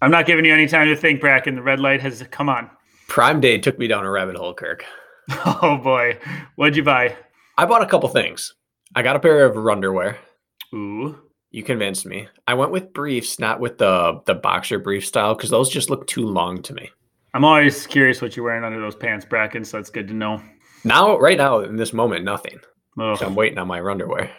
I'm not giving you any time to think, Brakken. The red light has come on. Prime Day took me down a rabbit hole, Kirk. Oh boy. What'd you buy? I bought a couple things. I got a pair of underwear. Ooh. You convinced me. I went with briefs, not with the the boxer brief style, because those just look too long to me. I'm always curious what you're wearing under those pants, Brakken, so it's good to know. Now, right now, in this moment, nothing. So I'm waiting on my underwear.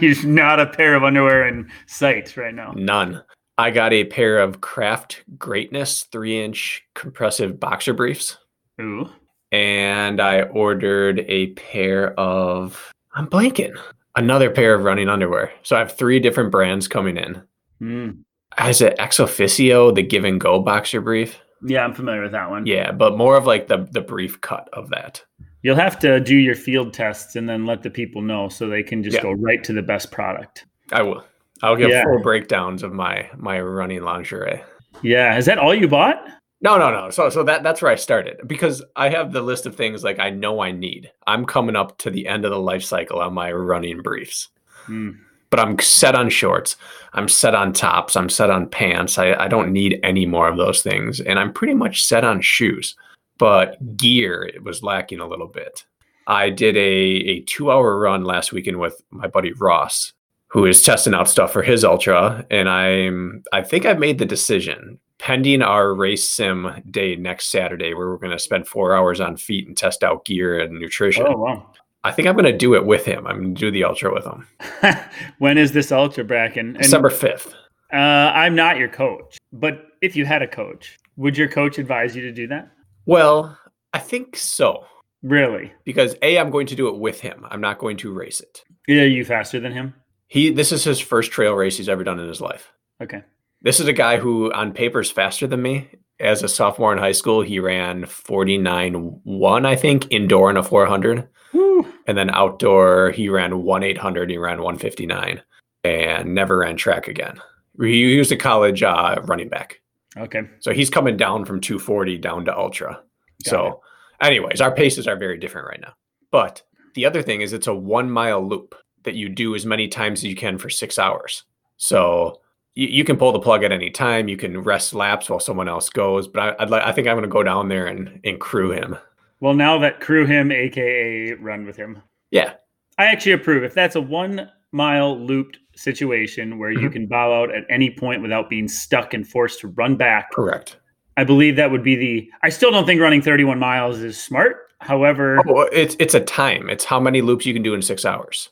You're not a pair of underwear in sight right now. None. I got a pair of Craft Greatness three inch compressive boxer briefs. Ooh. And I ordered a pair of, I'm blanking, another pair of running underwear. So I have three different brands coming in. Mm. Is it ExOfficio, the Give and Go boxer brief? Yeah, I'm familiar with that one. Yeah, but more of like the the brief cut of that. You'll have to do your field tests and then let the people know so they can just Yeah. go right to the best product. I will. I'll give Yeah. full breakdowns of my my running lingerie. Yeah. Is that all you bought? No, no, no. So so that that's where I started because I have the list of things like I know I need. I'm coming up to the end of the life cycle on my running briefs. Hmm. But I'm set on shorts. I'm set on tops. I'm set on pants. I, I don't need any more of those things. And I'm pretty much set on shoes. But gear, it was lacking a little bit. I did a, a two hour run last weekend with my buddy Ross, who is testing out stuff for his ultra. And I'm I think I've made the decision, pending our race sim day next Saturday, where we're gonna spend four hours on feet and test out gear and nutrition. Oh, wow. I think I'm gonna do it with him. I'm gonna do the ultra with him. when is this ultra Brakken? And, December 5th. Uh, I'm not your coach, but if you had a coach, would your coach advise you to do that? Well, I think so. Really? Because A, I'm going to do it with him. I'm not going to race it. Yeah, you faster than him? He this is his first trail race he's ever done in his life. Okay. This is a guy who on paper is faster than me. As a sophomore in high school, he ran 49-1, I think, indoor in a 400. Woo. And then outdoor, he ran 1 800, he ran 159 and never ran track again. He was a college uh, running back. Okay. So he's coming down from 240 down to ultra. Got so, anyways, our paces are very different right now. But the other thing is, it's a one mile loop that you do as many times as you can for six hours. So you, you can pull the plug at any time. You can rest laps while someone else goes. But I, I'd like, I think I'm going to go down there and, and crew him. Well, now that crew him, aka run with him, Yeah. I actually approve. If that's a one mile looped situation where you Mhm. can bow out at any point without being stuck and forced to run back, Correct. I believe that would be the. I still don't think running 31 miles is smart. However, Oh, it's it's a time. It's how many loops you can do in six hours.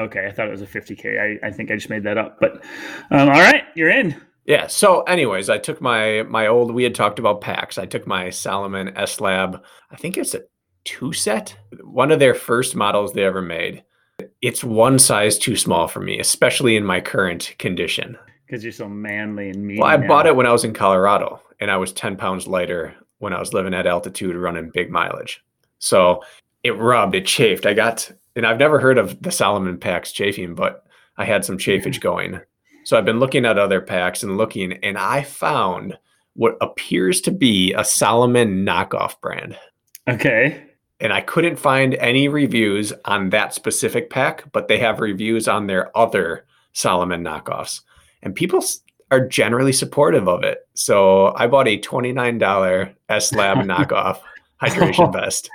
Okay, I thought it was a 50K. I, I think I just made that up. But um, all right, you're in. Yeah. So, anyways, I took my my old. We had talked about packs. I took my Salomon S Lab. I think it's a two set. One of their first models they ever made. It's one size too small for me, especially in my current condition. Because you're so manly and mean. Well, I now. bought it when I was in Colorado, and I was ten pounds lighter when I was living at altitude, running big mileage. So it rubbed, it chafed. I got, and I've never heard of the Salomon packs chafing, but I had some chafage going. So I've been looking at other packs and looking, and I found what appears to be a Salomon knockoff brand. Okay. And I couldn't find any reviews on that specific pack, but they have reviews on their other Salomon knockoffs. And people are generally supportive of it. So I bought a $29 S Lab knockoff hydration vest.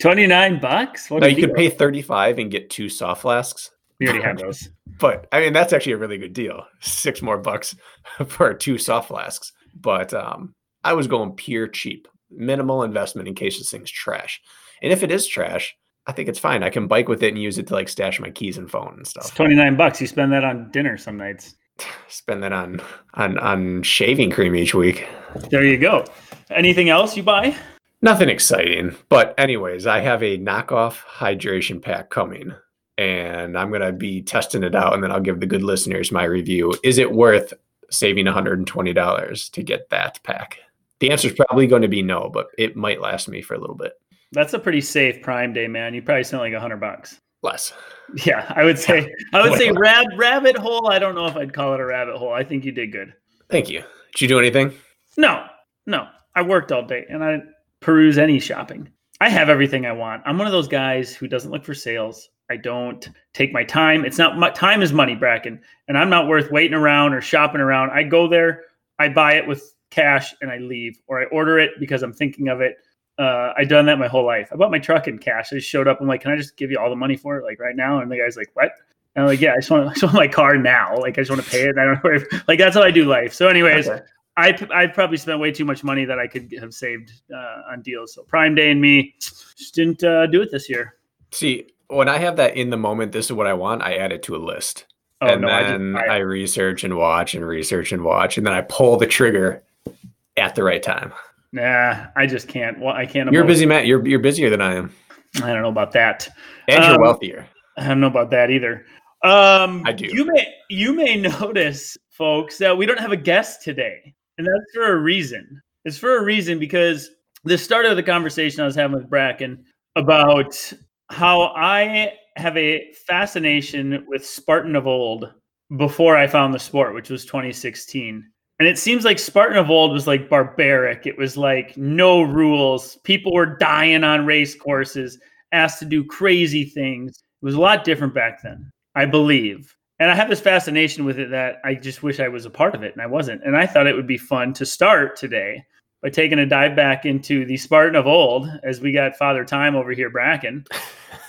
29 bucks? What Now a you could pay 35 and get two soft flasks. We already have those. But I mean, that's actually a really good deal. Six more bucks for two soft flasks. But um, I was going pure cheap, minimal investment in case this thing's trash. And if it is trash, I think it's fine. I can bike with it and use it to like stash my keys and phone and It's stuff. 29 bucks. You spend that on dinner some nights. Spend that on on on shaving cream each week. There you go. Anything else you buy? Nothing exciting. But anyways, I have a knockoff hydration pack coming. And I'm gonna be testing it out, and then I'll give the good listeners my review. Is it worth saving $120 to get that pack? The answer is probably going to be no, but it might last me for a little bit. That's a pretty safe Prime Day, man. You probably spent like a hundred bucks. Less. Yeah, I would say. I would say rab, rabbit hole. I don't know if I'd call it a rabbit hole. I think you did good. Thank you. Did you do anything? No, no. I worked all day and I peruse any shopping. I have everything I want. I'm one of those guys who doesn't look for sales. I don't take my time. It's not my time is money, Brakken, and I'm not worth waiting around or shopping around. I go there, I buy it with cash, and I leave, or I order it because I'm thinking of it. Uh, I've done that my whole life. I bought my truck in cash. I just showed up. I'm like, can I just give you all the money for it, like right now? And the guy's like, what? And I'm like, yeah, I just want, I just want my car now. Like, I just want to pay it. I don't know. If, like, that's how I do life. So, anyways, okay. I I probably spent way too much money that I could have saved uh, on deals. So Prime Day and me just didn't uh, do it this year. See, when I have that in the moment, this is what I want. I add it to a list, oh, and no, then I, I, I, research and watch and research and watch, and then I pull the trigger at the right time. Nah, I just can't. Well, I can't. You're busy, Matt. You're you're busier than I am. I don't know about that. And um, you're wealthier. I don't know about that either. Um, I do. You may you may notice, folks, that we don't have a guest today. And that's for a reason. It's for a reason because the start of the conversation I was having with Brakken about how I have a fascination with Spartan of old before I found the sport, which was 2016. And it seems like Spartan of old was like barbaric. It was like no rules. People were dying on race courses, asked to do crazy things. It was a lot different back then, I believe and I have this fascination with it that I just wish I was a part of it, and I wasn't. And I thought it would be fun to start today by taking a dive back into the Spartan of old, as we got Father Time over here, Brakken.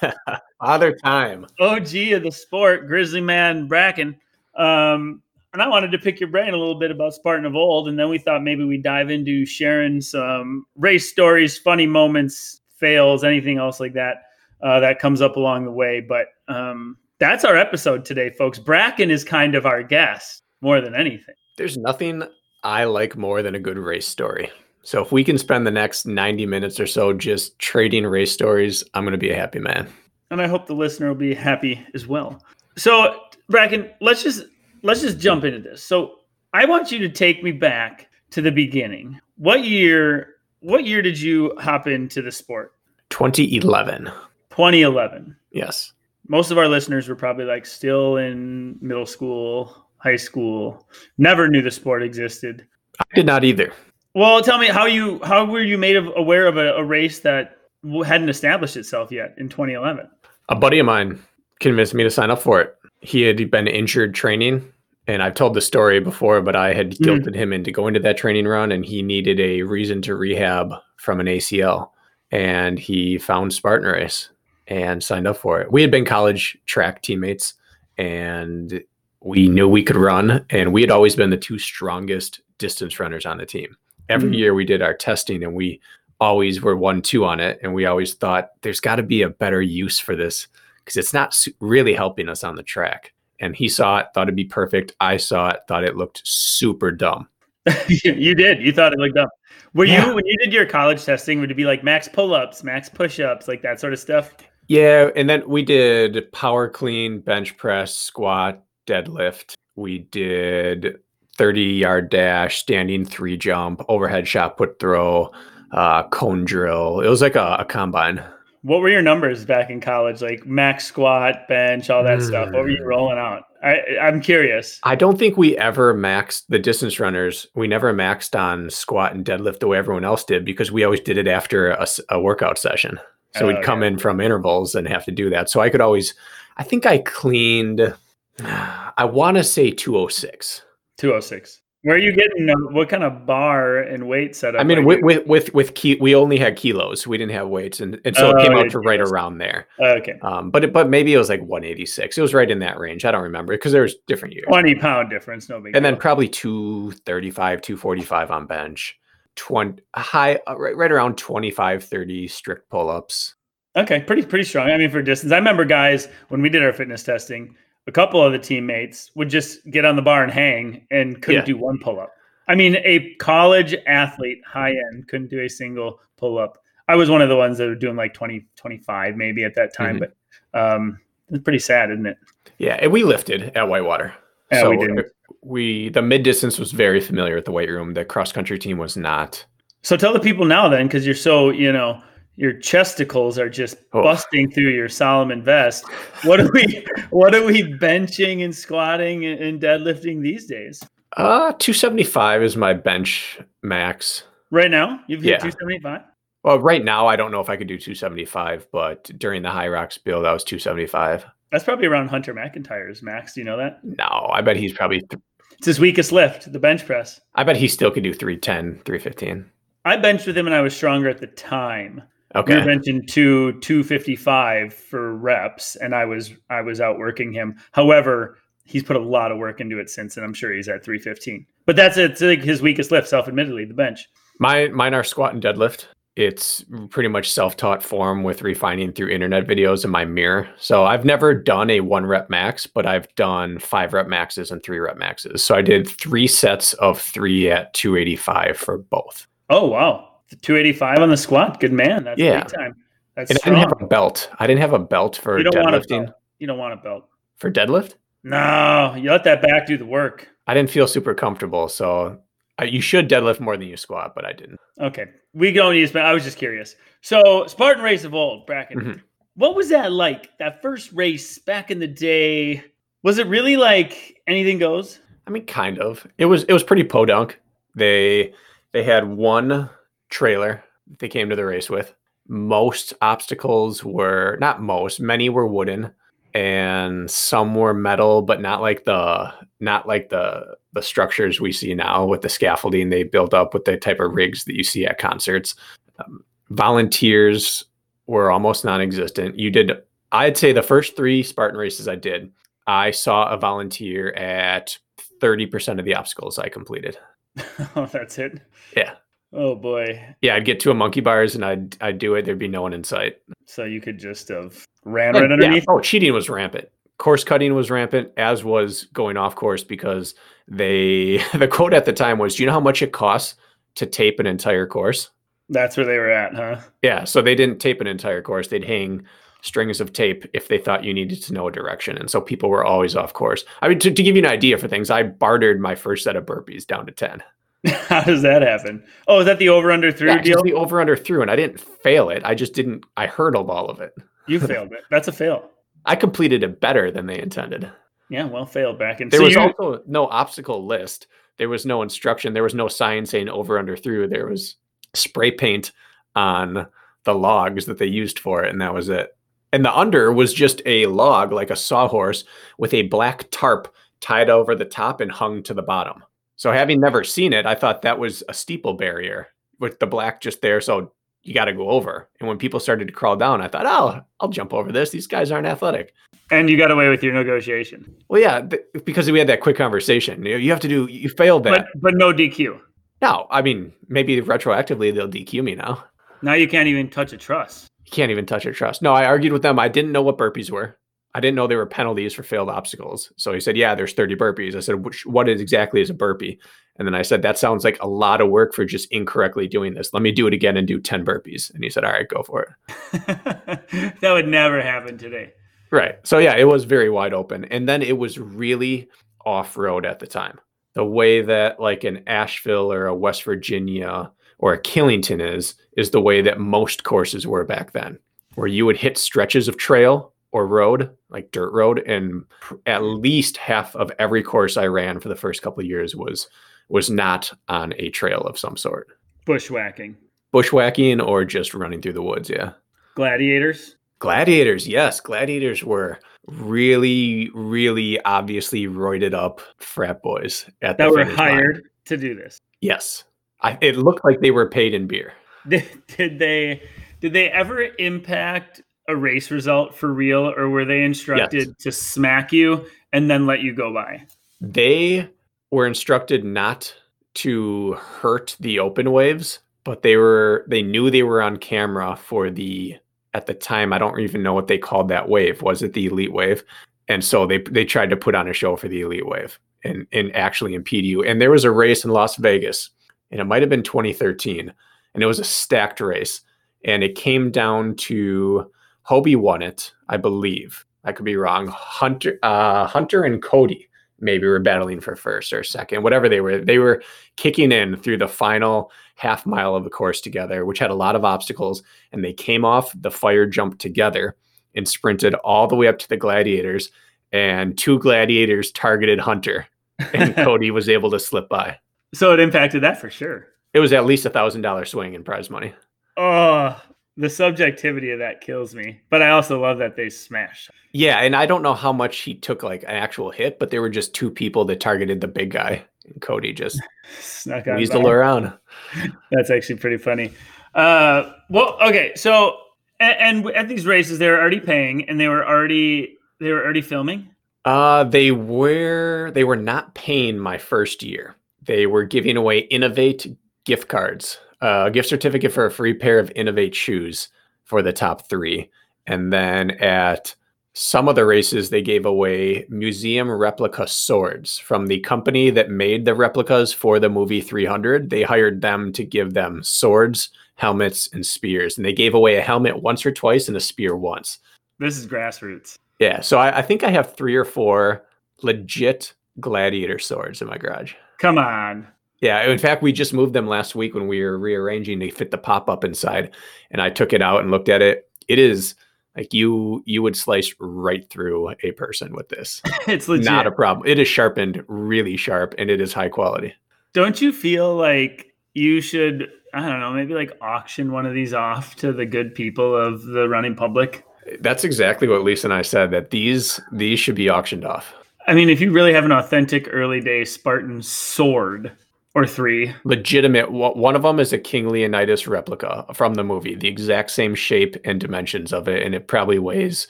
Father Time, OG of the sport, Grizzly Man Brakken. Um, and I wanted to pick your brain a little bit about Spartan of old, and then we thought maybe we'd dive into sharing some race stories, funny moments, fails, anything else like that uh, that comes up along the way. But um, that's our episode today, folks. Brakken is kind of our guest more than anything. There's nothing I like more than a good race story. So if we can spend the next 90 minutes or so just trading race stories, I'm going to be a happy man. And I hope the listener will be happy as well. So, Brakken, let's just let's just jump into this. So, I want you to take me back to the beginning. What year what year did you hop into the sport? 2011. 2011. Yes most of our listeners were probably like still in middle school, high school, never knew the sport existed. I did not either. Well, tell me how you how were you made of, aware of a, a race that hadn't established itself yet in 2011? A buddy of mine convinced me to sign up for it. He had been injured training, and I've told the story before, but I had mm-hmm. guilted mm. him into going to that training run, and he needed a reason to rehab from an ACL, and he found Spartan Race and signed up for it. We had been college track teammates and we knew we could run and we had always been the two strongest distance runners on the team. Every mm-hmm. year we did our testing and we always were one two on it and we always thought there's got to be a better use for this because it's not really helping us on the track. And he saw it, thought it'd be perfect. I saw it, thought it looked super dumb. you did. You thought it looked dumb. Were yeah. you when you did your college testing? Would it be like max pull ups, max push ups, like that sort of stuff? Yeah, and then we did power clean, bench press, squat, deadlift. We did 30 yard dash, standing three jump, overhead shot put throw, uh, cone drill. It was like a, a, combine. What were your numbers back in college? Like max squat, bench, all that mm. stuff. What were you rolling out? I, I'm curious. I don't think we ever maxed the distance runners. We never maxed on squat and deadlift the way everyone else did because we always did it after a, a workout session. So oh, we'd come yeah. in from intervals and have to do that. So I could always, I think I cleaned, I want to say 206. 206. Where are you getting? Uh, what kind of bar and weight setup? I mean, with, with, with with key, we only had kilos. We didn't have weights, and, and so oh, it came out to right around there. okay. Um, but it, but maybe it was like 186. It was right in that range. I don't remember because there was different years. 20 pound difference, no big. And deal. then probably 235, 245 on bench. 20 high uh, right, right around 25 30 strict pull-ups. Okay pretty pretty strong. I mean for distance. I remember guys when we did our fitness testing a couple of the teammates would just get on the bar and hang and couldn't yeah. do one pull-up. I mean a college athlete high end couldn't do a single pull-up. I was one of the ones that were doing like 20 25 maybe at that time mm-hmm. but um it's pretty sad isn't it? Yeah and we lifted at whitewater. Yeah, so we did we the mid distance was very familiar with the weight room. The cross country team was not. So tell the people now then, because you're so, you know, your chesticles are just Oh. busting through your Salomon vest. What are we what are we benching and squatting and and deadlifting these days? Uh, 275 is my bench max. Right now? You've hit Yeah. 275? Well, right now, I don't know if I could do 275, but during the Hyrox build, that was 275. That's probably around Hunter McIntyre's max. Do you know that? No, I bet he's probably, th- It's his weakest lift, the bench press. I bet he still could do 310, 315. I benched with him and I was stronger at the time. We Okay. were benching two 255 for reps, and I was I was outworking him. However, he's put a lot of work into it since, and I'm sure he's at 315. But that's it's like his weakest lift, self-admittedly, the bench. My, mine are squat and deadlift. It's pretty much self taught form with refining through internet videos in my mirror. So I've never done a one rep max, but I've done five rep maxes and three rep maxes. So I did three sets of three at 285 for both. Oh wow, 285 on the squat. Good man. That's Yeah. big time. That's And I didn't have a belt. I didn't have a belt for you don't want a deadlifting. You don't want a belt. For deadlift? No, you let that back do the work. I didn't feel super comfortable. So I, you should deadlift more than you squat, but I didn't. Okay, we don't need to spend. I was just curious. So Spartan race of old, Brakken. Mhm. What was that like? That first race back in the day. Was it really like anything goes? I mean, kind of. It was it was pretty podunk. They they had one trailer they came to the race with. Most obstacles were not most, many were wooden and some were metal, but not like the not like the the structures we see now with the scaffolding they built up with the type of rigs that you see at concerts. Um, volunteers were almost non-existent. You did I'd say the first 3 Spartan races I did, I saw a volunteer at 30% of the obstacles I completed. oh, that's it. Yeah. Oh boy. Yeah, I'd get to a monkey bars and I'd I'd do it. There'd be no one in sight. So you could just have ran Like, right yeah. underneath. Oh, cheating was rampant. Course cutting was rampant, as was going off course because they the quote at the time was, "Do you know how much it costs to tape an entire course?" That's where they were at, huh? Yeah, so they didn't tape an entire course. They'd hang strings of tape if they thought you needed to know a direction, and so people were always off course. I mean, to, to give you an idea for things, I bartered my first set of burpees down to ten. How does that happen? Oh, is that the over under through Yeah, deal? the over under through, and I didn't fail it. I just didn't. I hurdled all of it. You failed it. That's a fail. I completed it better than they intended. Yeah, well, failed back in. There so was you, also no obstacle list. There was no instruction. There was no sign saying over under through. There was spray paint on the logs that they used for it, and that was it. And the under was just a log, like a sawhorse, with a black tarp tied over the top and hung to the bottom. So, having never seen it, I thought that was a steeple barrier with the black just there. So, you got to go over. And when people started to crawl down, I thought, oh, I'll jump over this. These guys aren't athletic. And you got away with your negotiation, Well, yeah, because we had that quick conversation. You, have to do. You failed that. but but no DQ. no, I mean, maybe retroactively they'll DQ me now. Now you can't even touch a truss. You can't even touch a trust. No, I argued with them. I didn't know what burpees were. I didn't know they were penalties for failed obstacles. So he said, "Yeah, there's 30 burpees." I said, Which, "What is exactly is a burpee?" And then I said, "That sounds like a lot of work for just incorrectly doing this. Let me do it again and do 10 burpees." And he said, "All right, go for it." that would never happen today. Right. So yeah, it was very wide open. And then it was really off road at the time. The way that like an Asheville or a West Virginia or a Killington is, is the way that most courses were back then, where you would hit stretches of trail or road, like dirt road, and pr- at least half of every course I ran for the first couple of years was was not on a trail of some sort. Bushwhacking, Bushwhacking or just running through the woods, yeah. gladiators. Gladiators, yes, gladiators were really, really obviously roided up frat boys at that the were finish line. hired to do this. Yes, I, it looked like they were paid in beer. Did, did they did they ever impact a race result for real, or were they instructed to smack you and then let you go by? They were instructed not to hurt the open waves, but they were they knew they were on camera for the at the time I don't even know what they called that wave. Was it the elite wave? And so they they tried to put on a show for the elite wave and and actually impede you. And there was a race in Las Vegas, and it might have been 2013, and it was a stacked race, and it came down to Hobie won it, I believe. I could be wrong. Hunter, uh, Hunter and Cody maybe were battling for first or second, whatever they were. They were kicking in through the final half mile of the course together, which had a lot of obstacles. And they came off the fire jump together and sprinted all the way up to the gladiators. And two gladiators targeted Hunter, and Cody was able to slip by. So it impacted that for sure. It was at least a thousand dollar swing in prize money. Oh, the subjectivity of that kills me. But I also love that they smashed. Yeah, and I don't know how much he took like an actual hit, but there were just two people that targeted the big guy, Cody just Snuck weaseled around. That's actually pretty funny. Uh, well, okay, so and, and at these races, they were already paying, and they were already they were already filming. Uh, they were they were not paying my first year. They were giving away Inov-8 gift cards, uh, a gift certificate for a free pair of Inov-8 shoes for the top three, and then at some of the races they gave away museum replica swords from the company that made the replicas for the movie 300 they hired them to give them swords helmets and spears and they gave away a helmet once or twice and a spear once. This is grassroots. Yeah so i, I think i have three or four legit gladiator swords in my garage. Come on. Yeah in fact we just moved them last week when we were rearranging to fit the pop-up inside and i took it out and looked at it. It is like you you would slice right through a person with this. it's legit. not a problem. It is sharpened really sharp and it is high quality. Don't you feel like you should I don't know, maybe like auction one of these off to the good people of the running public? That's exactly what Lisa and I said that these these should be auctioned off. I mean, if you really have an authentic early day Spartan sword, or three. Legitimate. One of them is a King Leonidas replica from the movie, the exact same shape and dimensions of it, and it probably weighs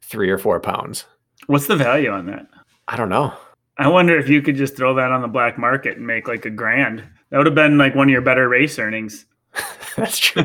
three or four pounds. What's the value on that? I don't know. I wonder if you could just throw that on the black market and make like a grand. That would have been like one of your better race earnings. That's true.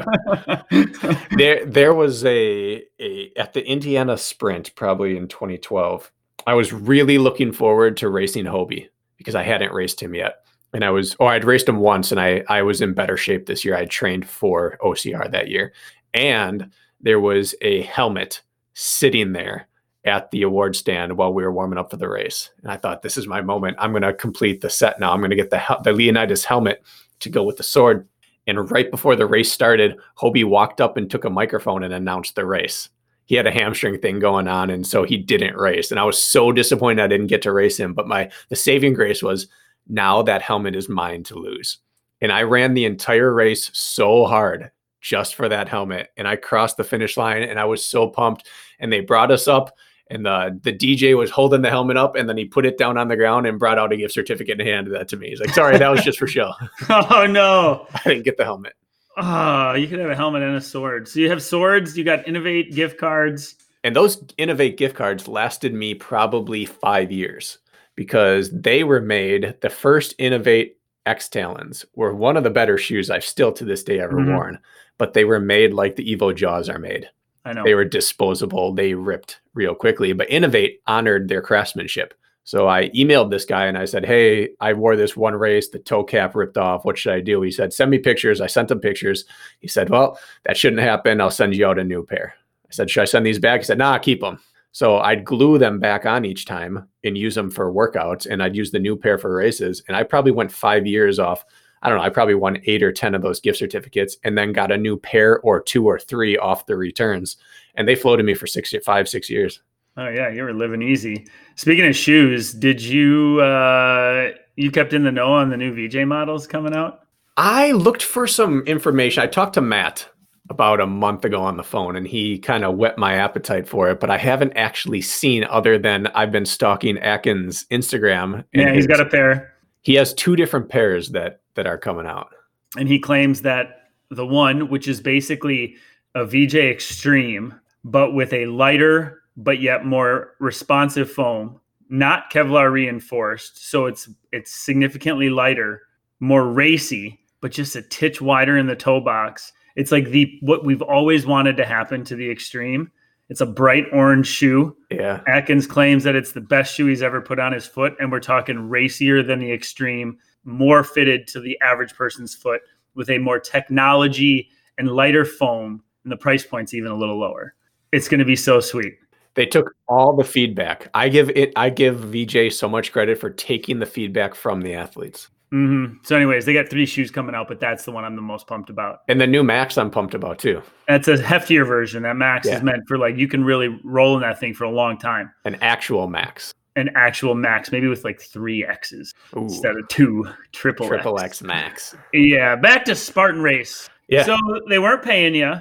there, there was a, a at the Indiana Sprint, probably in 2012. I was really looking forward to racing Hobie because I hadn't raced him yet and I was, oh, I'd raced him once, and I I was in better shape this year. I trained for OCR that year, and there was a helmet sitting there at the award stand while we were warming up for the race. And I thought, this is my moment. I'm going to complete the set now. I'm going to get the the Leonidas helmet to go with the sword. And right before the race started, Hobie walked up and took a microphone and announced the race. He had a hamstring thing going on, and so he didn't race. And I was so disappointed I didn't get to race him. But my the saving grace was now that helmet is mine to lose. And I ran the entire race so hard just for that helmet. And I crossed the finish line and I was so pumped. And they brought us up and the the DJ was holding the helmet up and then he put it down on the ground and brought out a gift certificate and handed that to me. He's like, sorry, that was just for show. oh no. I didn't get the helmet. Oh, you could have a helmet and a sword. So you have swords, you got Inov-8 gift cards. And those Inov-8 gift cards lasted me probably five years because they were made the first Inov-8 X Talons were one of the better shoes I've still to this day ever mm-hmm. worn, but they were made like the Evo Jaws are made. I know. They were disposable, they ripped real quickly, but Inov-8 honored their craftsmanship. So I emailed this guy and I said, Hey, I wore this one race, the toe cap ripped off. What should I do? He said, Send me pictures. I sent him pictures. He said, Well, that shouldn't happen. I'll send you out a new pair. I said, Should I send these back? He said, Nah, keep them. So I'd glue them back on each time and use them for workouts, and I'd use the new pair for races. And I probably went five years off. I don't know. I probably won eight or ten of those gift certificates, and then got a new pair or two or three off the returns, and they floated me for six, five, six years. Oh yeah, you were living easy. Speaking of shoes, did you uh, you kept in the know on the new VJ models coming out? I looked for some information. I talked to Matt about a month ago on the phone and he kind of whet my appetite for it, but I haven't actually seen other than I've been stalking Atkins Instagram. Yeah, he's got a pair. He has two different pairs that that are coming out. And he claims that the one, which is basically a VJ Extreme, but with a lighter but yet more responsive foam, not Kevlar reinforced, so it's it's significantly lighter, more racy, but just a titch wider in the toe box it's like the what we've always wanted to happen to the extreme. It's a bright orange shoe. Yeah. Atkins claims that it's the best shoe he's ever put on his foot, and we're talking racier than the extreme, more fitted to the average person's foot with a more technology and lighter foam, and the price point's even a little lower. It's going to be so sweet. They took all the feedback. I give it. I give VJ so much credit for taking the feedback from the athletes. Mm-hmm. So, anyways, they got three shoes coming out, but that's the one I'm the most pumped about. And the new Max, I'm pumped about too. That's a heftier version. That Max Yeah. is meant for like you can really roll in that thing for a long time. An actual Max. An actual Max, maybe with like three X's Ooh, instead of two triple triple X. X Max. Yeah, back to Spartan Race. Yeah. So they weren't paying you.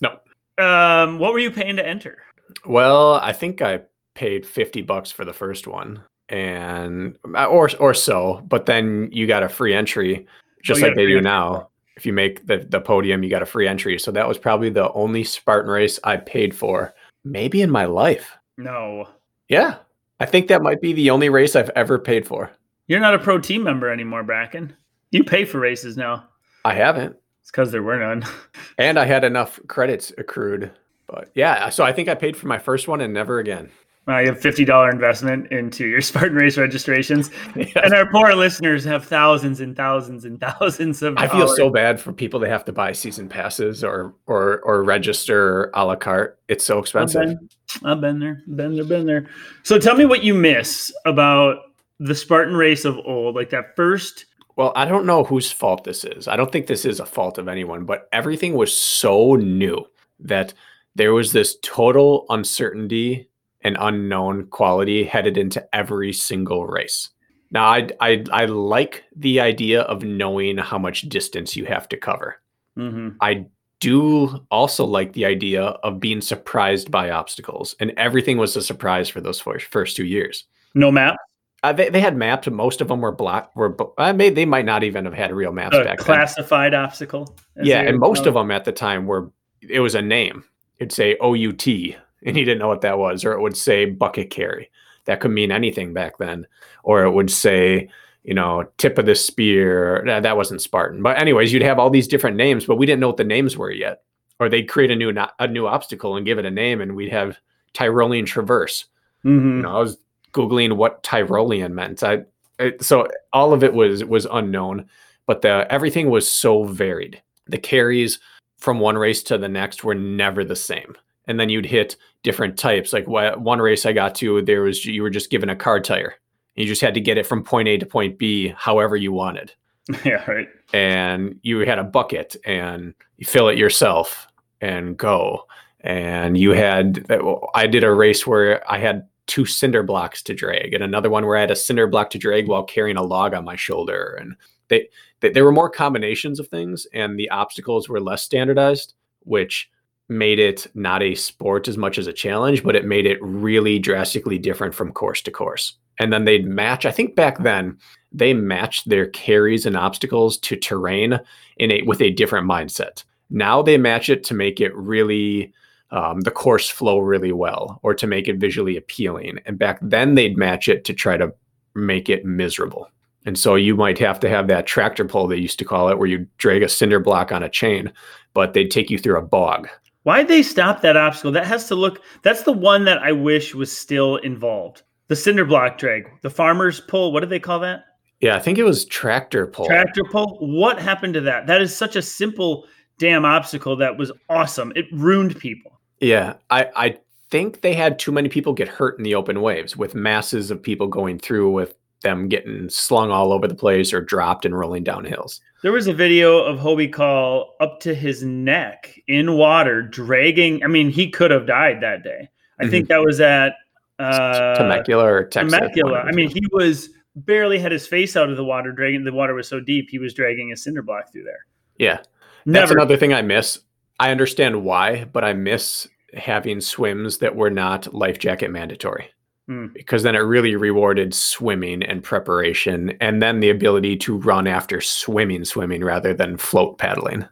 No. Um, what were you paying to enter? Well, I think I paid 50 bucks for the first one and uh, or or so, but then you got a free entry just Oh, like they do entry. now. If you make the the podium, you got a free entry. So that was probably the only Spartan race I paid for maybe in my life. No, Yeah. I think that might be the only race I've ever paid for. you're not a pro team member anymore, Brakken. You pay for races now. I haven't. It's because there were none. And I had enough credits accrued. But yeah, so I think I paid for my first one and never again. Uh, you have fifty dollar investment into your Spartan Race registrations, and our poor listeners have thousands and thousands and thousands of. I feel so bad for people that have to buy season passes or or or register a la carte. It's so I've expensive. been, I've been there, been there, been there. So tell me what you miss about the Spartan race of old, like that first. Well, I don't know whose fault this is. I don't think this is a fault of anyone, but everything was so new that there was this total uncertainty and unknown quality headed into every single race. Now, I I I like the idea of knowing how much distance you have to cover. Mhm. I do also like the idea of being surprised by obstacles, and everything was a surprise for those first, first two years. No map, Uh, they, they had maps, most of them were black. Were I may they might not even have had real maps a back then. classified obstacle. Yeah, and most of them at the time were it was a name. It'd say OUT, and he didn't know what that was, or it would say bucket carry. That could mean anything back then, or it would say you know tip of the spear. That wasn't Spartan, but anyways, you'd have all these different names, but we didn't know what the names were yet. Or they'd create a new a new obstacle and give it a name, and we'd have Tyrolean Traverse. Mhm. You know, I was googling what Tyrolean meant. I it, so all of it was was unknown, but the everything was so varied. The carries from one race to the next were never the same. And then you'd hit different types. Like one race I got to, there was you were just given a car tire. You just had to get it from point A to point B, however you wanted. yeah, right. And you had a bucket, and you fill it yourself and go. And you had, I did a race where I had two cinder blocks to drag, and another one where I had a cinder block to drag while carrying a log on my shoulder. And they, they there were more combinations of things, and the obstacles were less standardized, which made it not a sport as much as a challenge, but it made it really drastically different from course to course. And then they'd match. I think back then they matched their carries and obstacles to terrain in a with a different mindset. Now they match it to make it really um, the course flow really well or to make it visually appealing. And back then they'd match it to try to make it miserable. And so you might have to have that tractor pull they used to call it, where you drag a cinder block on a chain, but they'd take you through a bog. Why'd they stop that obstacle? That has to look. That's the one that I wish was still involved. The cinder block drag, the farmer's pull. What do they call that? Yeah, I think it was tractor pull. Tractor pull. What happened to that? That is such a simple damn obstacle that was awesome. It ruined people. Yeah, I, I think they had too many people get hurt in the open waves with masses of people going through with them getting slung all over the place or dropped and rolling down hills. There was a video of Hobie Call up to his neck in water, dragging. I mean, he could have died that day. I think that was at uh, Temecula or Texas. Temecula. I mean, he was barely had his face out of the water, dragging. The water was so deep, he was dragging a cinder block through there. yeah, that's another thing I miss. I understand why, but I miss having swims that were not life jacket mandatory. Hmm. Because then it really rewarded swimming and preparation, and then the ability to run after swimming, swimming rather than float paddling.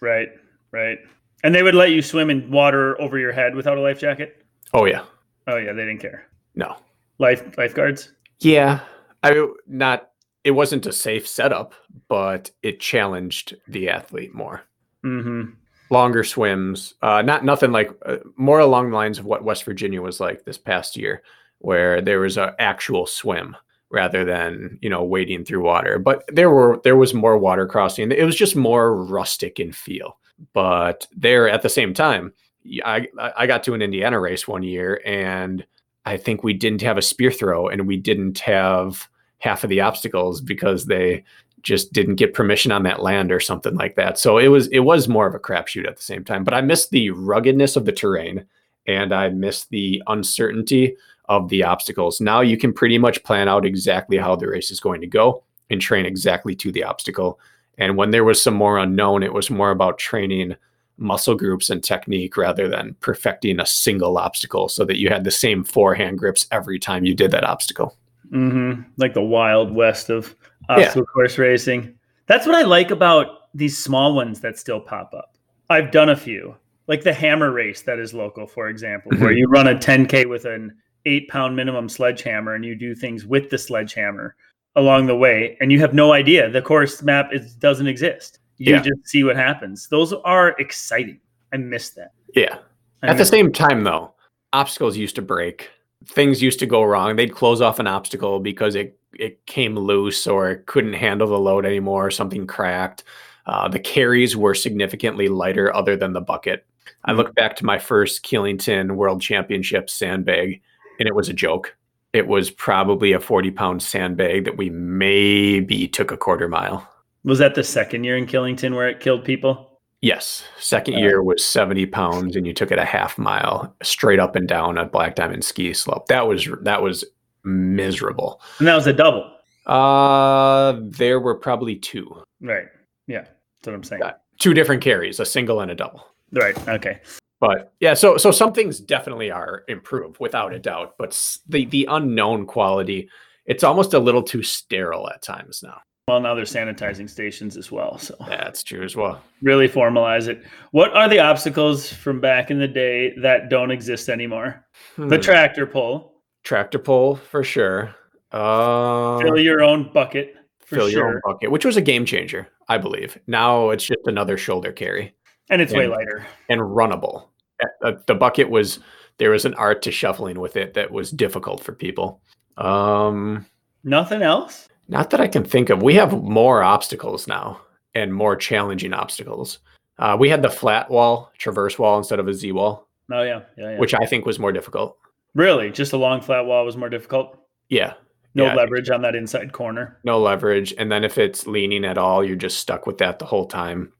Right, right. And they would let you swim in water over your head without a life jacket. Oh yeah, Oh yeah, they didn't care. no, Life lifeguards. Yeah, I not. It wasn't a safe setup, but it challenged the athlete more. Mm-hmm. Longer swims, uh, not nothing like uh, more along the lines of what West Virginia was like this past year, where there was an actual swim rather than you know wading through water. But there were there was more water crossing. It was just more rustic in feel. But there at the same time, I I got to an Indiana race one year, and I think we didn't have a spear throw, and we didn't have half of the obstacles because they just didn't get permission on that land or something like that. So it was it was more of a crapshoot at the same time. But I missed the ruggedness of the terrain, and I missed the uncertainty of the obstacles. Now you can pretty much plan out exactly how the race is going to go and train exactly to the obstacle. And when there was some more unknown, it was more about training muscle groups and technique rather than perfecting a single obstacle so that you had the same forehand grips every time you did that obstacle. Mm-hmm. Like the wild west of obstacle yeah. course racing. That's what I like about these small ones that still pop up. I've done a few, like the hammer race that is local, for example, where you run a 10K with an eight pound minimum sledgehammer and you do things with the sledgehammer along the way and you have no idea the course map is, doesn't exist you yeah. just see what happens. Those are exciting. I miss that. Yeah. I At the same time, though, obstacles used to break. Things used to go wrong. They'd close off an obstacle because it it came loose or it couldn't handle the load anymore. Or something cracked. Uh, the carries were significantly lighter, other than the bucket. I look back to my first Killington World Championship sandbag, and it was a joke. It was probably a 40 pound sandbag that we maybe took a quarter mile. Was that the second year in Killington where it killed people? Yes. Second uh, year was 70 pounds and you took it a half mile straight up and down a black diamond ski slope. That was that was miserable. And that was a double. Uh there were probably two. Right. Yeah. That's what I'm saying. Yeah. Two different carries, a single and a double. Right. Okay. But yeah, so so some things definitely are improved without a doubt, but the the unknown quality, it's almost a little too sterile at times now. Well, now they're sanitizing stations as well. So that's true as well. Really formalize it. What are the obstacles from back in the day that don't exist anymore? Hmm. The tractor pull. Tractor pull for sure. Uh, fill your own bucket. fill sure. your own bucket, which was a game changer, I believe. Now it's just another shoulder carry, and it's and, way lighter and runnable. Uh, the bucket was there was an art to shuffling with it that was difficult for people. Um, Nothing else. Not that I can think of. We have more obstacles now and more challenging obstacles. Uh, we had the flat wall, traverse wall instead of a Z wall. Oh yeah. yeah, yeah. Which I think was more difficult. Really, just a long flat wall was more difficult. Yeah. No yeah, leverage on that inside corner. No leverage, and then if it's leaning at all, you're just stuck with that the whole time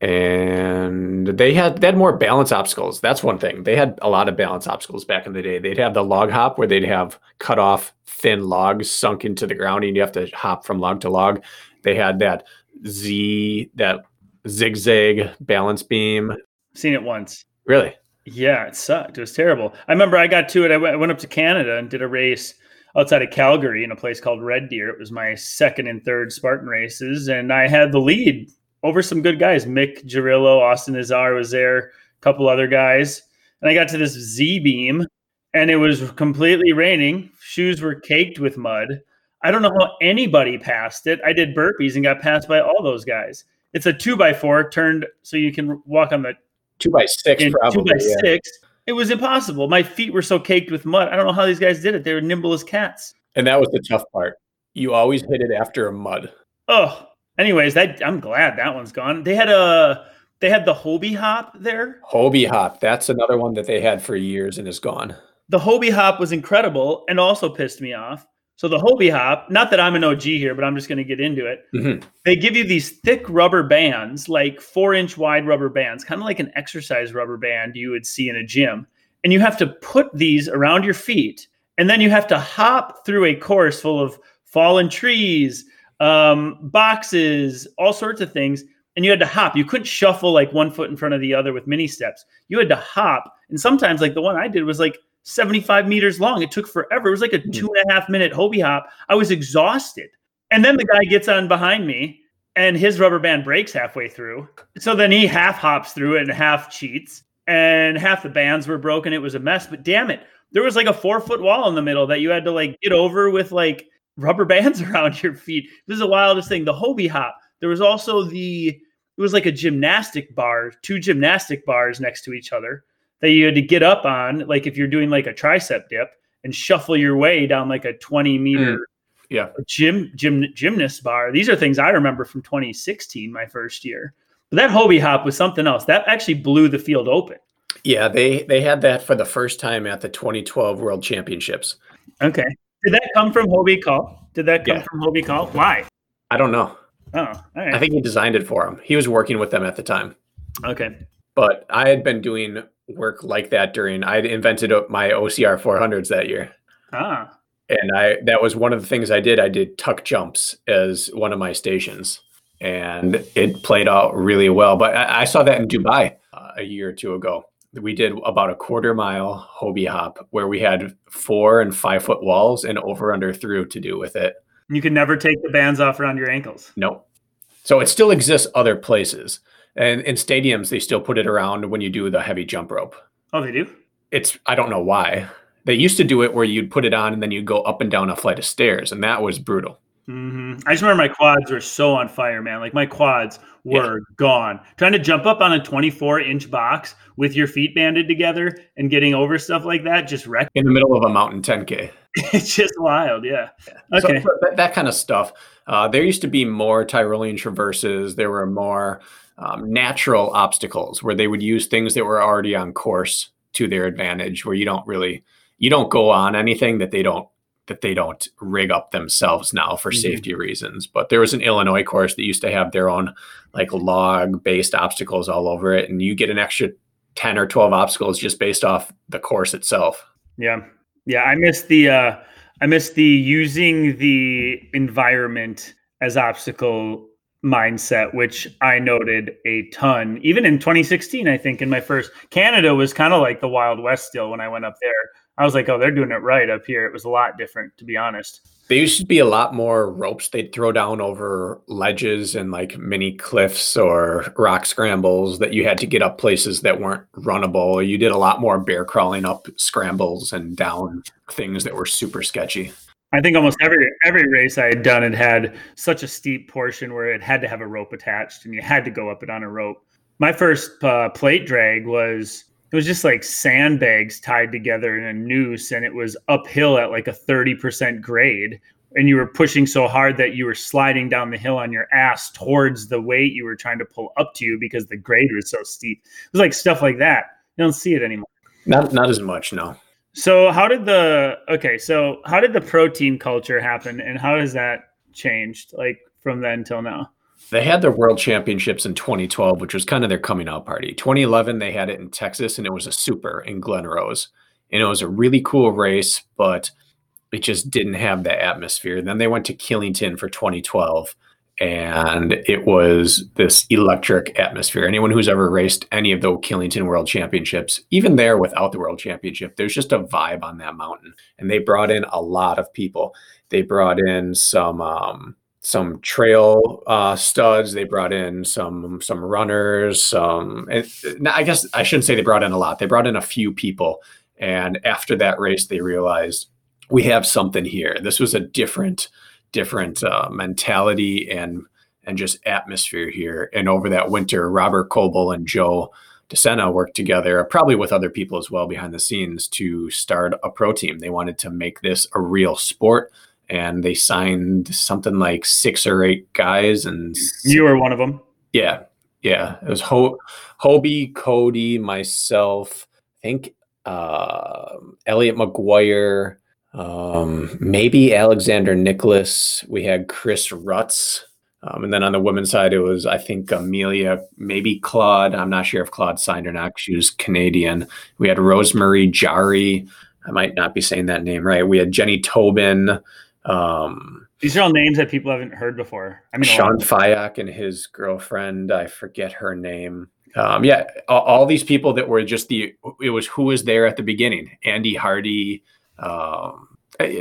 and they had they had more balance obstacles. That's one thing. They had a lot of balance obstacles back in the day. They'd have the log hop where they'd have cut off thin logs sunk into the ground, and you have to hop from log to log. They had that Z that zigzag balance beam. Seen it once. Really? Yeah, it sucked. It was terrible. I remember I got to it. I went, I went up to Canada and did a race outside of Calgary in a place called Red Deer. It was my second and third Spartan races, and I had the lead over some good guys. Mick Girillo, Austin Azar was there, a couple other guys. And I got to this Z beam and it was completely raining. Shoes were caked with mud. I don't know how anybody passed it. I did burpees and got passed by all those guys. It's a two by four turned so you can walk on the two by six, probably, two by yeah. six. It was impossible. My feet were so caked with mud. I don't know how these guys did it. They were nimble as cats. And that was the tough part. You always hit it after a mud. Oh, anyways, that I'm glad that one's gone. They had a they had the Hobie Hop there. Hobie Hop, that's another one that they had for years and is gone. The Hobie Hop was incredible and also pissed me off. So the Hobie Hop, not that I'm an OG here, but I'm just going to get into it. Mm-hmm. They give you these thick rubber bands, like four inch wide rubber bands, kind of like an exercise rubber band you would see in a gym. And you have to put these around your feet, and then you have to hop through a course full of fallen trees, um, boxes, all sorts of things. And you had to hop. You couldn't shuffle like one foot in front of the other with mini steps. You had to hop. And sometimes, like the one I did was like 75 meters long. It took forever. It was like a hmm. two and a half minute Hobie hop. I was exhausted. And then the guy gets on behind me and his rubber band breaks halfway through. So then he half hops through it and half cheats. And half the bands were broken. It was a mess. But damn it, there was like a four foot wall in the middle that you had to like get over with like rubber bands around your feet. This is the wildest thing. The Hobie hop. There was also the it was like a gymnastic bar, two gymnastic bars next to each other that you had to get up on, like if you're doing like a tricep dip and shuffle your way down like a 20 meter mm. yeah gym gym gymnast bar. These are things I remember from 2016, my first year. But that Hobie hop was something else. That actually blew the field open. Yeah, they they had that for the first time at the 2012 World Championships. Okay. Did that come from Hobie Call? Did that come Yeah. from Hobie Call? Why? I don't know. Oh, all right. I think he designed it for him. He was working with them at the time. okay. But I had been doing work like that during I had invented my OCR 400s that year. Ah, and I that was one of the things I did. I did tuck jumps as one of my stations, and it played out really well. But I, I saw that in Dubai uh, a year or two ago. We did about a quarter mile Hobie hop where we had four and five foot walls and over under through to do with it. you can never take the bands off around your ankles. Nope. So it still exists other places, and in stadiums they still put it around when you do the heavy jump rope. Oh, they do. It's I don't know why. They used to do it where you'd put it on and then you'd go up and down a flight of stairs, and that was brutal. Hmm I just remember my quads were so on fire, man. Like my quads were gone. Trying to jump up on a 24 inch box with your feet banded together and getting over stuff like that just wrecked. in the middle of a mountain 10k. It's just wild. Yeah. So, Okay. so that, that kind of stuff. Uh, there used to be more Tyrolean traverses. There were more um, natural obstacles where they would use things that were already on course to their advantage. Where you don't really, you don't go on anything that they don't that they don't rig up themselves now for Mhm. safety reasons. But there was an Illinois course that used to have their own like log based obstacles all over it, and you get an extra ten or twelve obstacles just based off the course itself. Yeah. Yeah. I miss the, uh, I miss the using the environment as obstacle mindset, which I noted a ton. Even in 2016, I think in my first Canada was kind of like the Wild West still when I went up there. I was like, oh, they're doing it right up here. It was a lot different, to be honest. There used to be a lot more ropes they'd throw down over ledges and like mini cliffs or rock scrambles that you had to get up places that weren't runnable. You did a lot more bear crawling up scrambles and down things that were super sketchy. I think almost every every race I had done had had such a steep portion where it had to have a rope attached, and you had to go up it on a rope. My first uh, plate drag was it was just like sandbags tied together in a noose, and it was uphill at like a thirty percent grade, and you were pushing so hard that you were sliding down the hill on your ass towards the weight you were trying to pull up to you because the grade was so steep. It was like stuff like that. You don't see it anymore. Not not as much, no. So how did the okay? So how did the pro team culture happen, and how has that changed, like from then till now? They had their world championships in 2012, which was kind of their coming out party. 2011, they had it in Texas, and it was a super in Glen Rose. And it was a really cool race, but it just didn't have the atmosphere. Then they went to Killington for 2012, and it was this electric atmosphere. Anyone who's ever raced any of the Killington World Championships, even there without the World Championship, there's just a vibe on that mountain. And they brought in a lot of people. They brought in some um, some trail uh, studs. They brought in some some runners. Some, and I guess I shouldn't say they brought in a lot. They brought in a few people. And after that race, they realized we have something here. This was a different different uh, mentality and and just atmosphere here. And over that winter, Robert Coble and Joe DeSena worked together, probably with other people as well behind the scenes, to start a pro team. They wanted to make this a real sport, and they signed something like six or eight guys. And You were one of them. yeah, yeah, it was Ho- Hobie, Cody, myself, I think uh, Elliot McGuire, um, maybe Alexander Nicholas. We had Chris Rutz. Um, and then on the women's side, it was, I think, Amelia, maybe Claude. I'm not sure if Claude signed or not. She was Canadian. We had Rosemary Jari. I might not be saying that name right. We had Jenny Tobin. Um, These are all names that people haven't heard before. I mean, Sean. Fyack and his girlfriend, I forget her name. Um, yeah, all, all these people that were just the it was who was there at the beginning. Andy Hardy, um,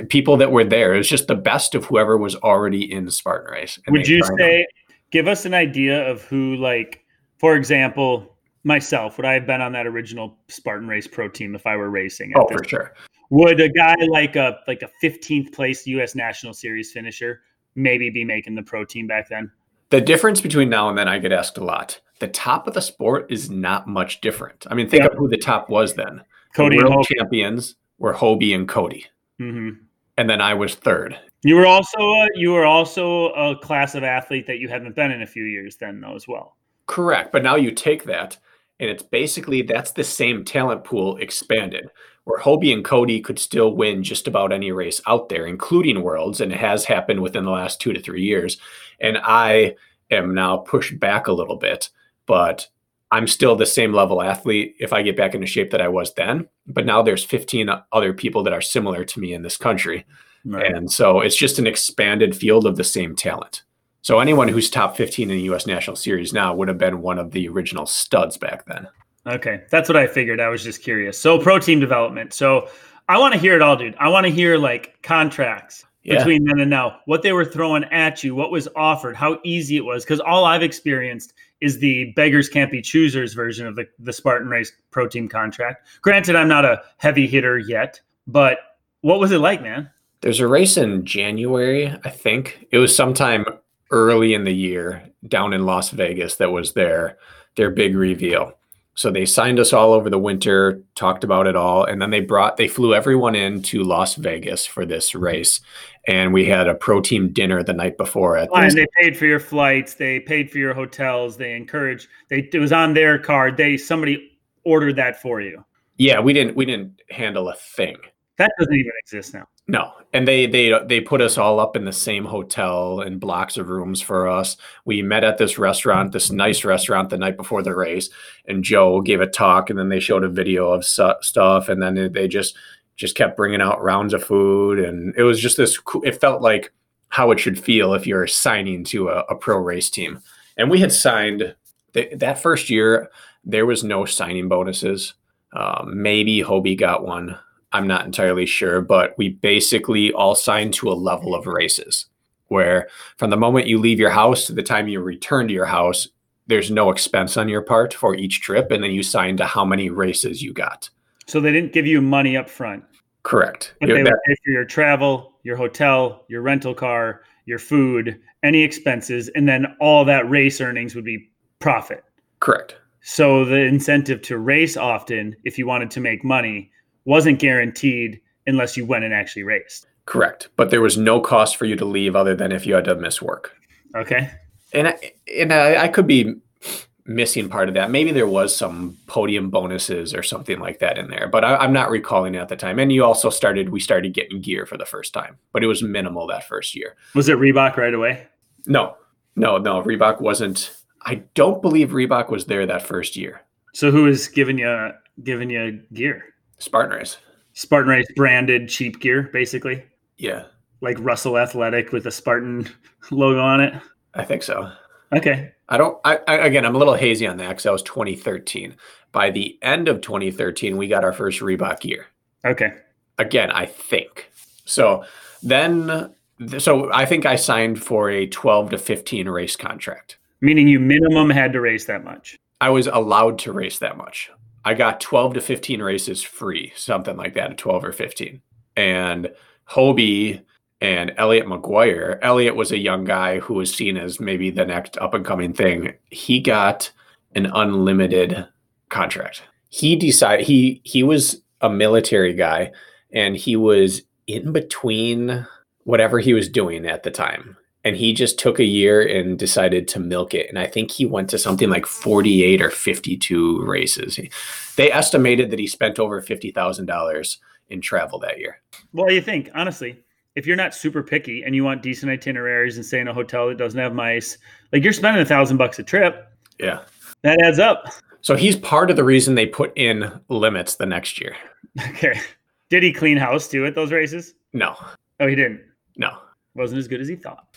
people that were there. It was just the best of whoever was already in the Spartan race. Would you say, give us an idea of who, like, for example, myself, would I have been on that original Spartan race pro team if I were racing? at Oh, for sure. Would a guy like a like a 15th place U.S. National Series finisher maybe be making the pro team back then? The difference between now and then, I get asked a lot. The top of the sport is not much different. I mean, think Yeah. of who the top was then. Cody the world champions were Hobie and Cody, hmm and then I was third. You were also a, you were also a class of athlete that you haven't been in a few years then though as well. Correct. But now you take that And it's basically that's the same talent pool expanded, where Hobie and Cody could still win just about any race out there, including worlds, and it has happened within the last two to three years. And I am now pushed back a little bit, but I'm still the same level athlete if I get back into shape that I was then. But now there's 15 other people that are similar to me in this country. Right. And so it's just an expanded field of the same talent. So anyone who's top 15 in the US National Series now would have been one of the original studs back then. Okay. That's what I figured. I was just curious. So pro team development. So I want to hear it all, dude. I want to hear like contracts yeah. between then and now, what they were throwing at you, what was offered, how easy it was. Because all I've experienced is the beggars can't be choosers version of the, the Spartan Race Pro Team contract. Granted, I'm not a heavy hitter yet, but what was it like, man? There's a race in January, I think. It was sometime early in the year down in Las Vegas that was their their big reveal. So they signed us all over the winter, talked about it all, and then they brought they flew everyone in to Las Vegas for this race, and we had a pro team dinner the night before. At and they paid for your flights, they paid for your hotels, they encouraged. They it was on their card. They somebody ordered that for you. Yeah, we didn't we didn't handle a thing. That doesn't even exist now. No, and they they they put us all up in the same hotel and blocks of rooms for us. We met at this restaurant, this nice restaurant, the night before the race, and Joe gave a talk, and then they showed a video of su- stuff, and then they just just kept bringing out rounds of food, and it was just this. It felt like how it should feel if you're signing to a, a pro race team. And we had signed th- that first year. There was no signing bonuses. Uh, maybe Hobie got one. I'm not entirely sure, but we basically all signed to a level of races where from the moment you leave your house to the time you return to your house, there's no expense on your part for each trip. And then you sign to how many races you got. So they didn't give you money up front. Correct. But they would pay for your travel, your hotel, your rental car, your food, any expenses, and then all that race earnings would be profit. Correct. So the incentive to race often, if you wanted to make money, wasn't guaranteed unless you went and actually raced. Correct. But there was no cost for you to leave other than if you had to miss work. Okay. And I, and I, I could be missing part of that. Maybe there was some podium bonuses or something like that in there, but I, am not recalling it at the time. And you also started, we started getting gear for the first time, but it was minimal that first year. Was it Reebok right away? No, no, no. Reebok wasn't. I don't believe Reebok was there that first year. So who was giving you giving you gear? Spartan Race. Spartan Race branded cheap gear, basically. Yeah. Like Russell Athletic with a Spartan logo on it. I think so. Okay. I don't. I, I again, I'm a little hazy on that because that was 2013. By the end of 2013, we got our first Reebok gear. Okay. Again, I think so. Then, so I think I signed for a 12 to 15 race contract. Meaning you minimum had to race that much. I was allowed to race that much. I got 12 to 15 races free, something like that, at 12 or 15. And Hobie and Elliot McGuire, Elliot was a young guy who was seen as maybe the next up and coming thing. He got an unlimited contract. He decided he he was a military guy and he was in between whatever he was doing at the time and he just took a year and decided to milk it. And I think he went to something like 48 or 52 races. They estimated that he spent over $50,000 in travel that year. Well, you think, honestly, if you're not super picky and you want decent itineraries and stay in a hotel that doesn't have mice, like you're spending a thousand bucks a trip. Yeah. That adds up. So he's part of the reason they put in limits the next year. Okay. Did he clean house too at those races? No. Oh, he didn't. No. Wasn't as good as he thought.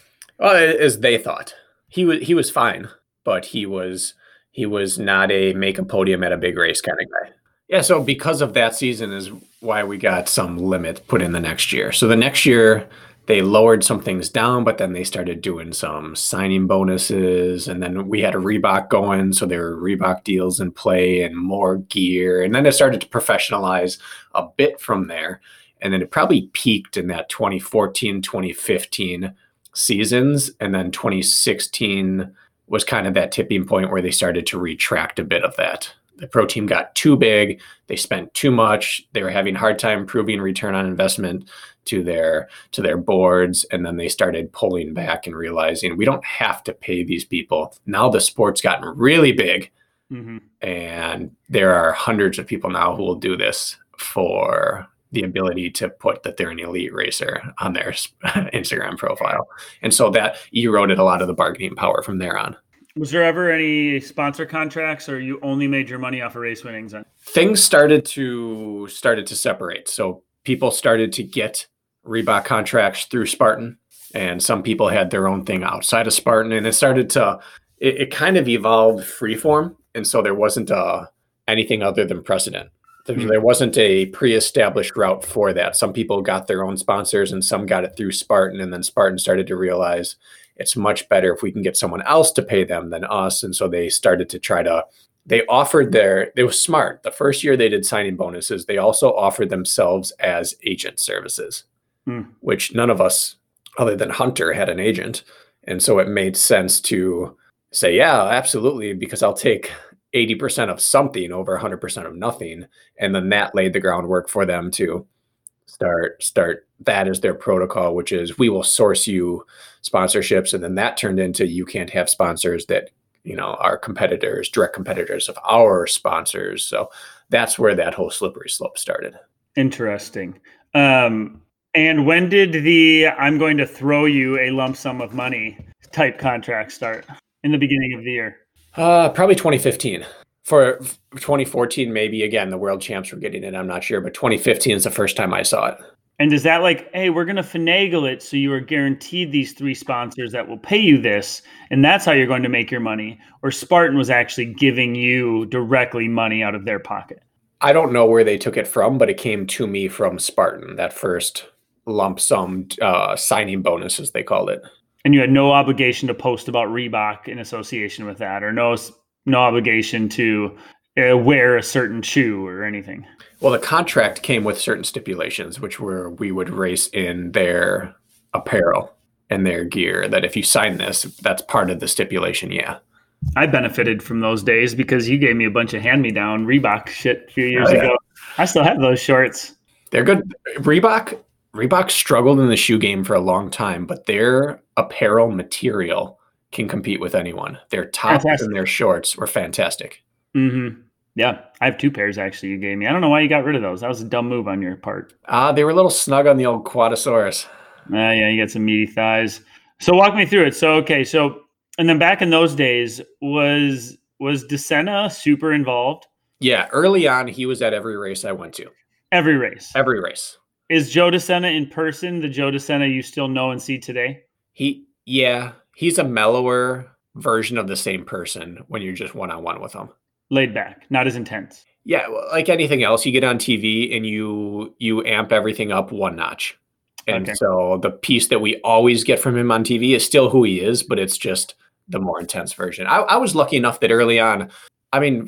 Well, as they thought, he was he was fine, but he was he was not a make a podium at a big race kind of guy. Yeah, so because of that season is why we got some limit put in the next year. So the next year they lowered some things down, but then they started doing some signing bonuses, and then we had a Reebok going, so there were Reebok deals in play and more gear, and then it started to professionalize a bit from there, and then it probably peaked in that 2014, 2015 seasons. And then 2016 was kind of that tipping point where they started to retract a bit of that. The pro team got too big, they spent too much, they were having a hard time proving return on investment to their to their boards and then they started pulling back and realizing we don't have to pay these people. Now the sport's gotten really big hmm And there are hundreds of people now who will do this for the ability to put that they're an elite racer on their Instagram profile. And so that eroded a lot of the bargaining power from there on. Was there ever any sponsor contracts, or you only made your money off of race winnings? Things started to started to separate. So people started to get Reebok contracts through Spartan, and some people had their own thing outside of Spartan, and it started to it, it kind of evolved freeform, and so there wasn't uh, anything other than precedent. There, Hmm. there wasn't a pre-established route for that. Some people got their own sponsors, and some got it through Spartan, and then Spartan started to realize it's much better if we can get someone else to pay them than us, and so they started to try to. They offered their. They were smart. The first year they did signing bonuses. They also offered themselves as agent services, Hmm. which none of us, other than Hunter, had an agent, and so it made sense to say, yeah, absolutely, because I'll take 80% of something over 100% of nothing and then that laid the groundwork for them to start start that is their protocol which is we will source you sponsorships and then that turned into you can't have sponsors that you know are competitors direct competitors of our sponsors so that's where that whole slippery slope started Interesting. Um, and when did the "I'm going to throw you a lump sum of money" type contract start? In the beginning of the year. Uh probably 2015 for 2014 maybe again the world champs were getting it i'm not sure but 2015 is the first time i saw it And is that like, hey, we're going to finagle it so you are guaranteed these three sponsors that will pay you this, and that's how you're going to make your money? Or Spartan was actually giving you directly money out of their pocket? I don't know where they took it from, but it came to me from Spartan, that first lump sum uh, signing bonus, as they called it. And you had no obligation to post about Reebok in association with that, or no no obligation to uh, wear a certain shoe or anything. Well, the contract came with certain stipulations, which were we would race in their apparel and their gear. That if you sign this, that's part of the stipulation. Yeah. I benefited from those days because you gave me a bunch of hand me down Reebok shit a few years Oh, yeah. ago. I still have those shorts. They're good. Reebok Reebok struggled in the shoe game for a long time, but their apparel material can compete with anyone. Their tops Fantastic. and their shorts were fantastic. hmm Yeah, I have two pairs actually. You gave me. I don't know why you got rid of those. That was a dumb move on your part. Ah, they were a little snug on the old Quadosaurus. Uh, yeah, you got some meaty thighs. So walk me through it. So okay, so and then back in those days was was DeSena super involved Yeah, early on, he was at every race I went to. every race. Every race. Is Joe DeSena in person the Joe DeSena you still know and see today? He, yeah, he's a mellower version of the same person when you're just one on one with him. Laid back, not as intense. Yeah, like anything else, you get on TV and you you amp everything up one notch. And Okay. so the piece that we always get from him on TV is still who he is, but it's just the more intense version. I, I was lucky enough that early on, I mean,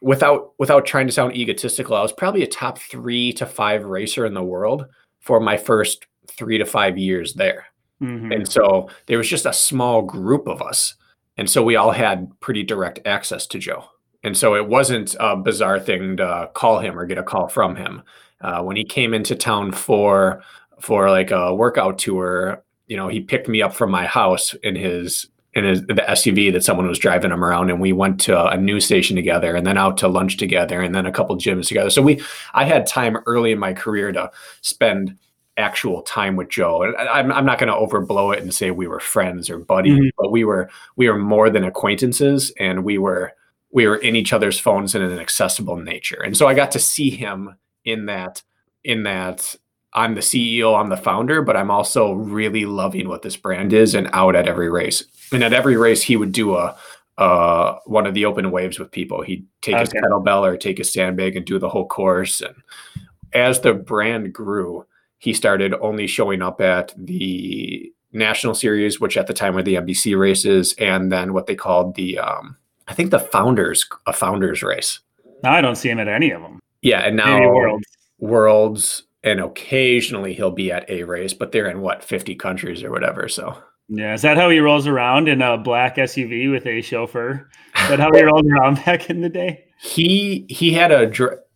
without without trying to sound egotistical, I was probably a top three to five racer in the world for my first three to five years there. Mhm. And so there was just a small group of us. And so we all had pretty direct access to Joe. And so it wasn't a bizarre thing to call him or get a call from him. Uh, when he came into town for for like a workout tour, you know, he picked me up from my house in his in his the SUV that someone was driving him around, and we went to a news station together, and then out to lunch together, and then a couple gyms together. So we, I had time early in my career to spend actual time with Joe. And I'm, I'm not going to overblow it and say we were friends or buddies, Mhm. but we were we were more than acquaintances, and we were we were in each other's phones in an accessible nature. And so I got to see him in that in that I'm the CEO, I'm the founder, but I'm also really loving what this brand is and out at every race. And at every race, he would do a uh, one of the open waves with people. He'd take his kettlebell or take his sandbag and do the whole course. And as the brand grew, he started only showing up at the national series, which at the time were the NBC races, and then what they called the um, I think the founders a founders race. Now I don't see him at any of them. Yeah, and now Worlds. worlds and occasionally he'll be at a race but they're in what 50 countries or whatever so Yeah, is that how he rolls around in a black SUV with a chauffeur? Is that how he rolled around back in the day? he he had a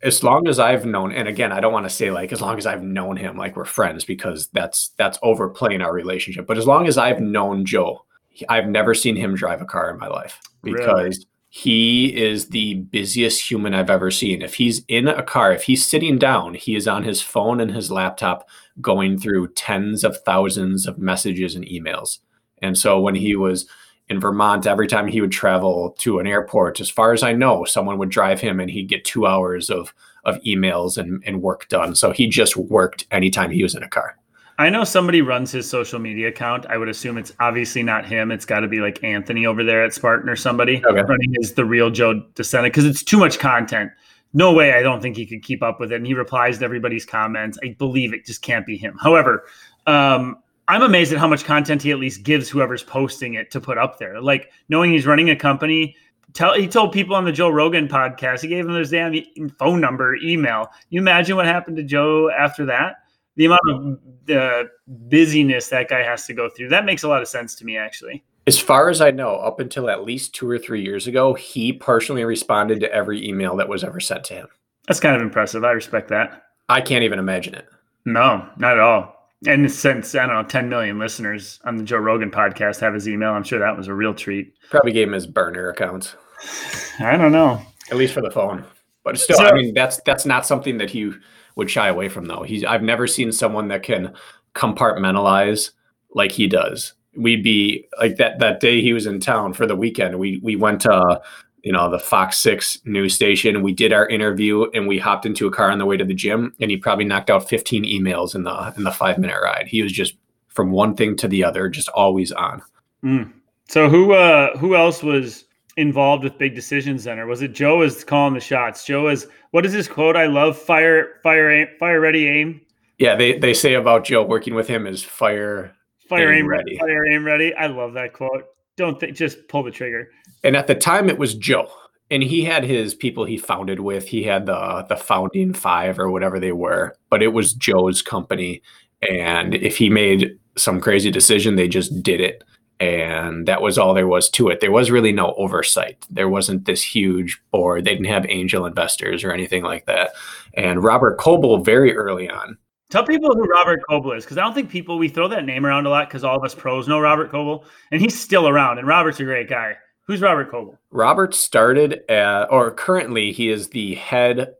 as long as i've known and again i don't want to say like as long as i've known him like we're friends because that's that's overplaying our relationship but as long as i've known joe i've never seen him drive a car in my life Really? because he is the busiest human I've ever seen. If he's in a car, if he's sitting down, he is on his phone and his laptop going through tens of thousands of messages and emails. And so when he was in Vermont, every time he would travel to an airport, as far as I know, someone would drive him and he'd get two hours of of emails and, and work done. So he just worked anytime he was in a car. I know somebody runs his social media account. I would assume it's obviously not him. It's got to be like Anthony over there at Spartan or somebody okay. running is the real Joe DeSena because it's too much content. No way. I don't think he could keep up with it. And he replies to everybody's comments. I believe it just can't be him. However, um, I'm amazed at how much content he at least gives whoever's posting it to put up there. Like knowing he's running a company. Tell he told people on the Joe Rogan podcast. He gave them his damn phone number, email. You imagine what happened to Joe after that? the amount of the busyness that guy has to go through. That makes a lot of sense to me, actually. As far as I know, up until at least two or three years ago, he personally responded to every email that was ever sent to him. That's kind of impressive. I respect that. I can't even imagine it. No, not at all. And since I don't know, 10 million listeners on the Joe Rogan podcast have his email, I'm sure that was a real treat. Probably gave him his burner account. I don't know. At least for the phone. But still, so, I mean, that's that's not something that he would shy away from though. He's I've never seen someone that can compartmentalize like he does. We'd be like that that day he was in town for the weekend. We we went to you know the Fox Six news station. We did our interview and we hopped into a car on the way to the gym. And he probably knocked out 15 emails in the in the five minute ride. He was just from one thing to the other, just always on. Mm. So who uh who else was involved with big decisions then or was it joe is calling the shots joe is what is his quote i love fire fire aim, fire ready aim yeah they, they say about joe working with him is fire fire aim, aim ready fire aim ready i love that quote don't think just pull the trigger and at the time it was joe and he had his people he founded with he had the the founding five or whatever they were but it was joe's company and if he made some crazy decision they just did it and that was all there was to it. There was really no oversight. There wasn't this huge board. They didn't have angel investors or anything like that. And Robert Coble, very early on. Tell people who Robert Coble is, because I don't think people we throw that name around a lot because all of us pros know Robert Coble, and he's still around. And Robert's a great guy. Who's Robert Coble? Robert started, at, or currently, he is the head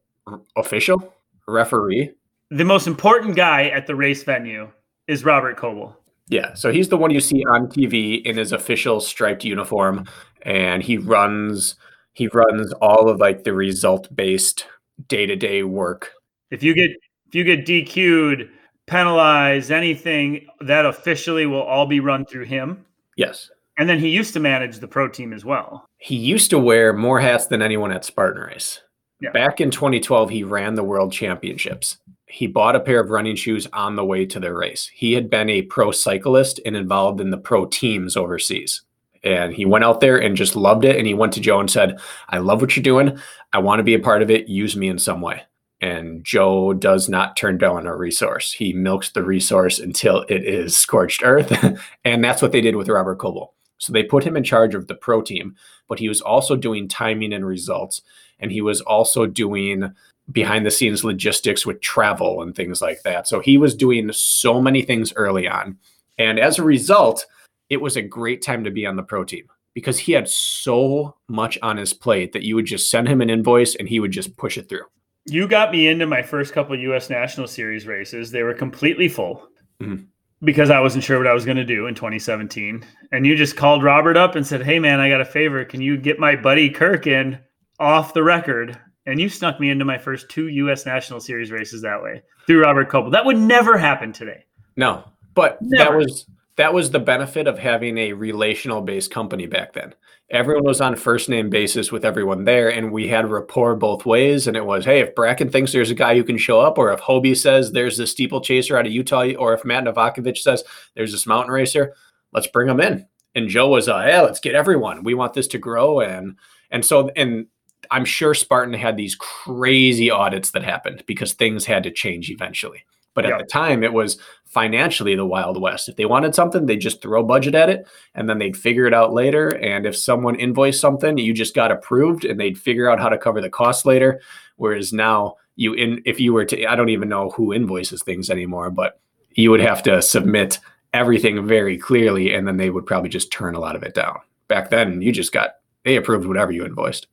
official referee. The most important guy at the race venue is Robert Coble. Yeah, so he's the one you see on TV in his official striped uniform, and he runs he runs all of like the result based day to day work. If you get if you get DQ'd, penalized, anything that officially will all be run through him. Yes. And then he used to manage the pro team as well. He used to wear more hats than anyone at Spartan Race. Yeah. Back in 2012, he ran the world championships he bought a pair of running shoes on the way to the race. He had been a pro cyclist and involved in the pro teams overseas. And he went out there and just loved it. And he went to Joe and said, I love what you're doing. I want to be a part of it. Use me in some way. And Joe does not turn down a resource. He milks the resource until it is scorched earth. and that's what they did with Robert Coble. So they put him in charge of the pro team, but he was also doing timing and results. And he was also doing behind the scenes logistics with travel and things like that. So he was doing so many things early on. And as a result, it was a great time to be on the pro team because he had so much on his plate that you would just send him an invoice and he would just push it through. You got me into my first couple US National Series races. They were completely full. Mm-hmm. Because I wasn't sure what I was going to do in 2017. And you just called Robert up and said, Hey, man, I got a favor. Can you get my buddy Kirk in off the record? And you snuck me into my first two U.S. National Series races that way through Robert Coble. That would never happen today. No, but never. that was that was the benefit of having a relational based company back then. Everyone was on first name basis with everyone there, and we had rapport both ways. And it was, hey, if Brakken thinks there's a guy who can show up, or if Hobie says there's a steeplechaser out of Utah, or if Matt Novakovich says there's this mountain racer, let's bring them in. And Joe was, uh, yeah, let's get everyone. We want this to grow, and and so and I'm sure Spartan had these crazy audits that happened because things had to change eventually. But at the time, it was financially the Wild West. If they wanted something, they'd just throw budget at it and then they'd figure it out later. And if someone invoiced something, you just got approved and they'd figure out how to cover the cost later. Whereas now, you in if you were to, I don't even know who invoices things anymore, but you would have to submit everything very clearly and then they would probably just turn a lot of it down. Back then, you just got they approved whatever you invoiced.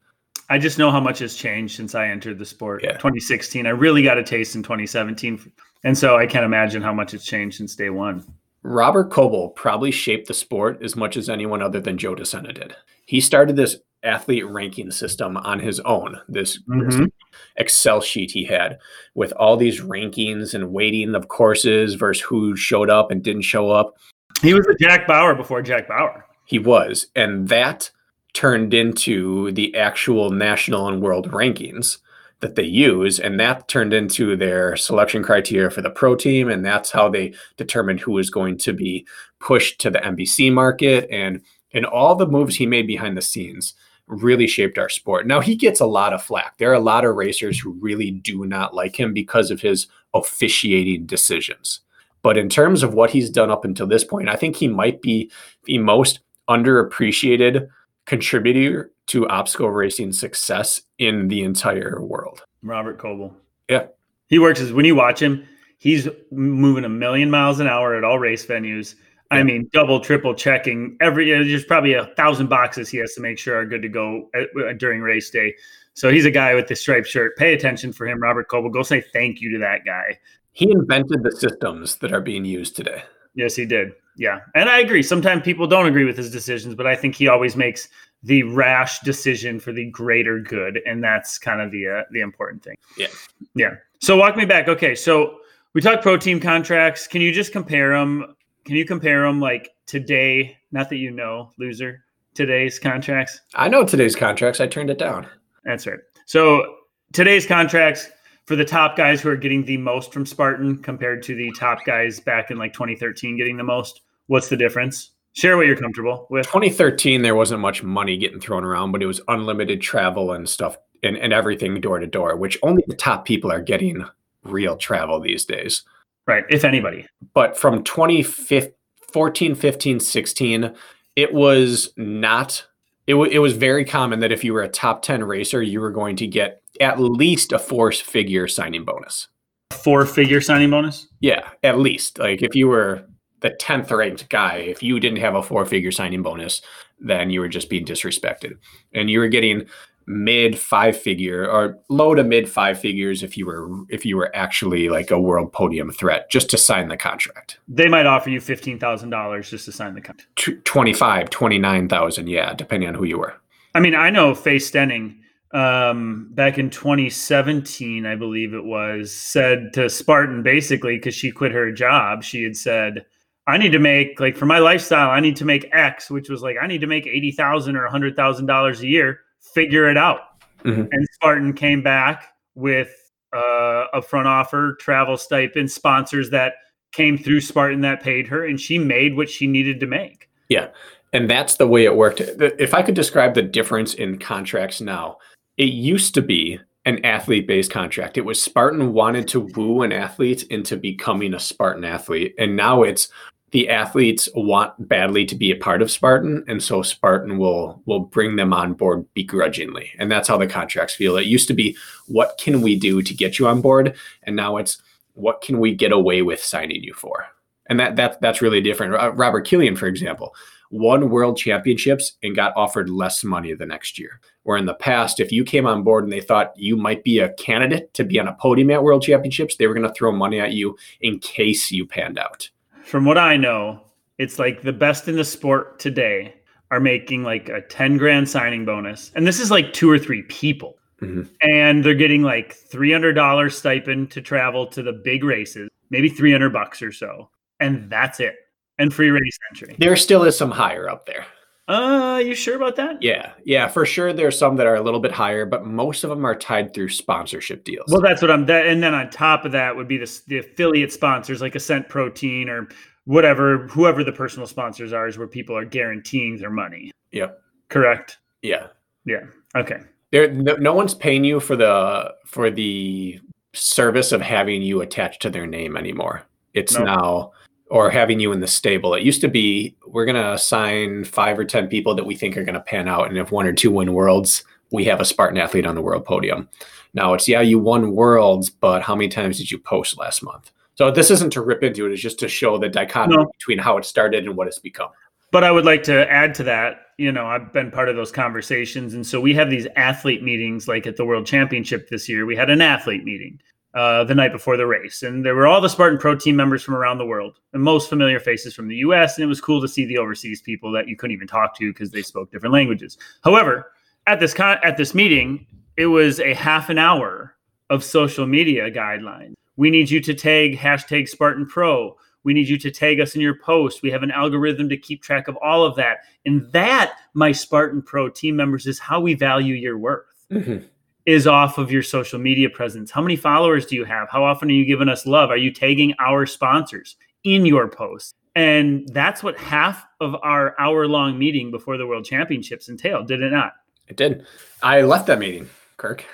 I just know how much has changed since I entered the sport. Yeah. 2016. I really got a taste in 2017. And so I can't imagine how much it's changed since day one. Robert Coble probably shaped the sport as much as anyone other than Joe DeSena did. He started this athlete ranking system on his own, this, Mhm. Excel sheet he had with all these rankings and weighting of courses versus who showed up and didn't show up. He was a Jack Bauer before Jack Bauer. He was. And that turned into the actual national and world rankings that they use. And that turned into their selection criteria for the pro team. And that's how they determined who was going to be pushed to the NBC market. And and all the moves he made behind the scenes really shaped our sport. Now he gets a lot of flack. There are a lot of racers who really do not like him because of his officiating decisions. But in terms of what he's done up until this point, I think he might be the most underappreciated contributor to obstacle racing success in the entire world. Robert Coble. Yeah. He works as when you watch him, he's moving a million miles an hour at all race venues. I mean, double, triple checking every. There's probably a thousand boxes he has to make sure are good to go at, uh, during race day. So he's a guy with the striped shirt. Pay attention for him, Robert Coble. Go say thank you to that guy. He invented the systems that are being used today. Yes, he did. Yeah, and I agree. Sometimes people don't agree with his decisions, but I think he always makes the rash decision for the greater good, and that's kind of the uh, the important thing. Yeah. yeah. So walk me back. Okay, so we talked pro team contracts. Can you just compare them? Can you compare them like today? Not that you know, loser. Today's contracts. I know today's contracts. I turned it down. That's right. So today's contracts for the top guys who are getting the most from Spartan compared to the top guys back in like 2013 getting the most. What's the difference? Share what you're comfortable with. 2013, there wasn't much money getting thrown around, but it was unlimited travel and stuff and, and everything door to door, which only the top people are getting real travel these days. Right. If anybody. But from 2014, 15, 16, it was not, it, w- it was very common that if you were a top 10 racer, you were going to get at least a four figure signing bonus. Four figure signing bonus. Yeah, at least. Like if you were the 10th ranked guy, if you didn't have a four figure signing bonus, then you were just being disrespected. And you were getting mid five figure or low to mid five figures if you were if you were actually like a world podium threat just to sign the contract. They might offer you $15,000 just to sign the contract. Tw- 25, 29,000, yeah, depending on who you were. I mean, I know Faye Stenning um, back in 2017, I believe it was, said to Spartan basically because she quit her job. She had said, "I need to make like for my lifestyle, I need to make X, which was like I need to make eighty thousand or a hundred thousand dollars a year. Figure it out." Mhm. And Spartan came back with uh, a front offer, travel stipend, sponsors that came through Spartan that paid her, and she made what she needed to make. Yeah, and that's the way it worked. If I could describe the difference in contracts now, it used to be an athlete based contract. It was Spartan wanted to woo an athlete into becoming a Spartan athlete. And now it's the athletes want badly to be a part of Spartan. And so Spartan will will bring them on board begrudgingly. And that's how the contracts feel. It used to be what can we do to get you on board? And now it's what can we get away with signing you for? And that, that that's really different. Uh, Robert Killian, for example, won world championships and got offered less money the next year. Where in the past, if you came on board and they thought you might be a candidate to be on a podium at world championships, they were going to throw money at you in case you panned out. From what I know, it's like the best in the sport today are making like a 10 grand signing bonus. And this is like two or three people. Mhm. And they're getting like $300 stipend to travel to the big races, maybe 300 bucks or so. And that's it. And free race entry. There still is some higher up there. Uh, you sure about that? Yeah, yeah, for sure. There's some that are a little bit higher, but most of them are tied through sponsorship deals. Well, that's what I'm. That, and then on top of that would be the, the affiliate sponsors like Ascent Protein or whatever, whoever the personal sponsors are, is where people are guaranteeing their money. Yep. Correct. yeah, Yeah. Okay. there no, no one's paying you for the for the service of having you attached to their name anymore. It's Nope. now or having you in the stable. It used to be we're gonna assign five or ten people that we think are gonna pan out, and if one or two win worlds, we have a Spartan athlete on the world podium. Now it's yeah, you won worlds, but how many times did you post last month? So this isn't to rip into it; it's just to show the dichotomy No. between how it started and what it's become. But I would like to add to that. you know, I've been part of those conversations. And so we have these athlete meetings, like at the World Championship this year, we had an athlete meeting uh, the night before the race. And there were all the Spartan Pro team members from around the world and most familiar faces from the US. And it was cool to see the overseas people that you couldn't even talk to because they spoke different languages. However, at this con- at this meeting, it was a half an hour of social media guidelines. We need you to tag hashtag Spartan Pro. We need you to tag us in your post. We have an algorithm to keep track of all of that. And that, my Spartan Pro team members, is how we value your worth. Mm-hmm. Is off of your social media presence. How many followers do you have? How often are you giving us love? Are you tagging our sponsors in your posts? And that's what half of our hour long meeting before the World Championships entailed, did it not? It did. I left that meeting, Kirk.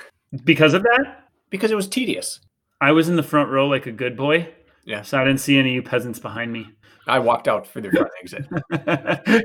Because of that? Because it was tedious. I was in the front row like a good boy. Yeah. So I didn't see any of you peasants behind me. I walked out for the front exit.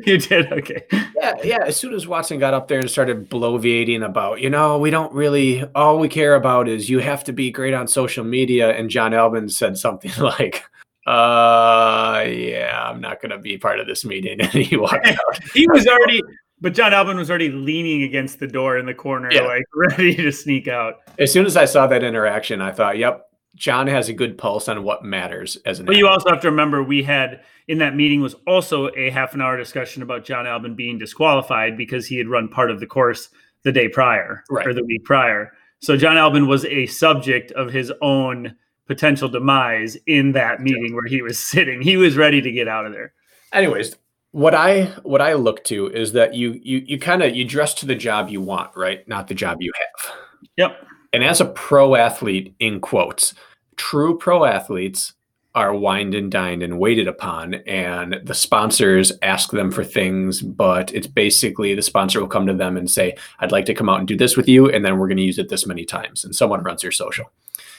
you did? Okay. Yeah, yeah. As soon as Watson got up there and started bloviating about, you know, we don't really, all we care about is you have to be great on social media. And Jon Albon said something like, uh, yeah, I'm not going to be part of this meeting. And he walked out. he was already, but Jon Albon was already leaning against the door in the corner, yeah. like ready to sneak out. As soon as I saw that interaction, I thought, yep, Jon has a good pulse on what matters as an. But you also have to remember we had in that meeting was also a half an hour discussion about Jon Albon being disqualified because he had run part of the course the day prior right. or the week prior. So Jon Albon was a subject of his own potential demise in that meeting where he was sitting. He was ready to get out of there. Anyways, what I what I look to is that you you you kind of you dress to the job you want, right? Not the job you have. Yep. And as a pro athlete, in quotes, true pro athletes are wined and dined and waited upon, and the sponsors ask them for things, but it's basically the sponsor will come to them and say, I'd like to come out and do this with you, and then we're going to use it this many times. And someone runs your social.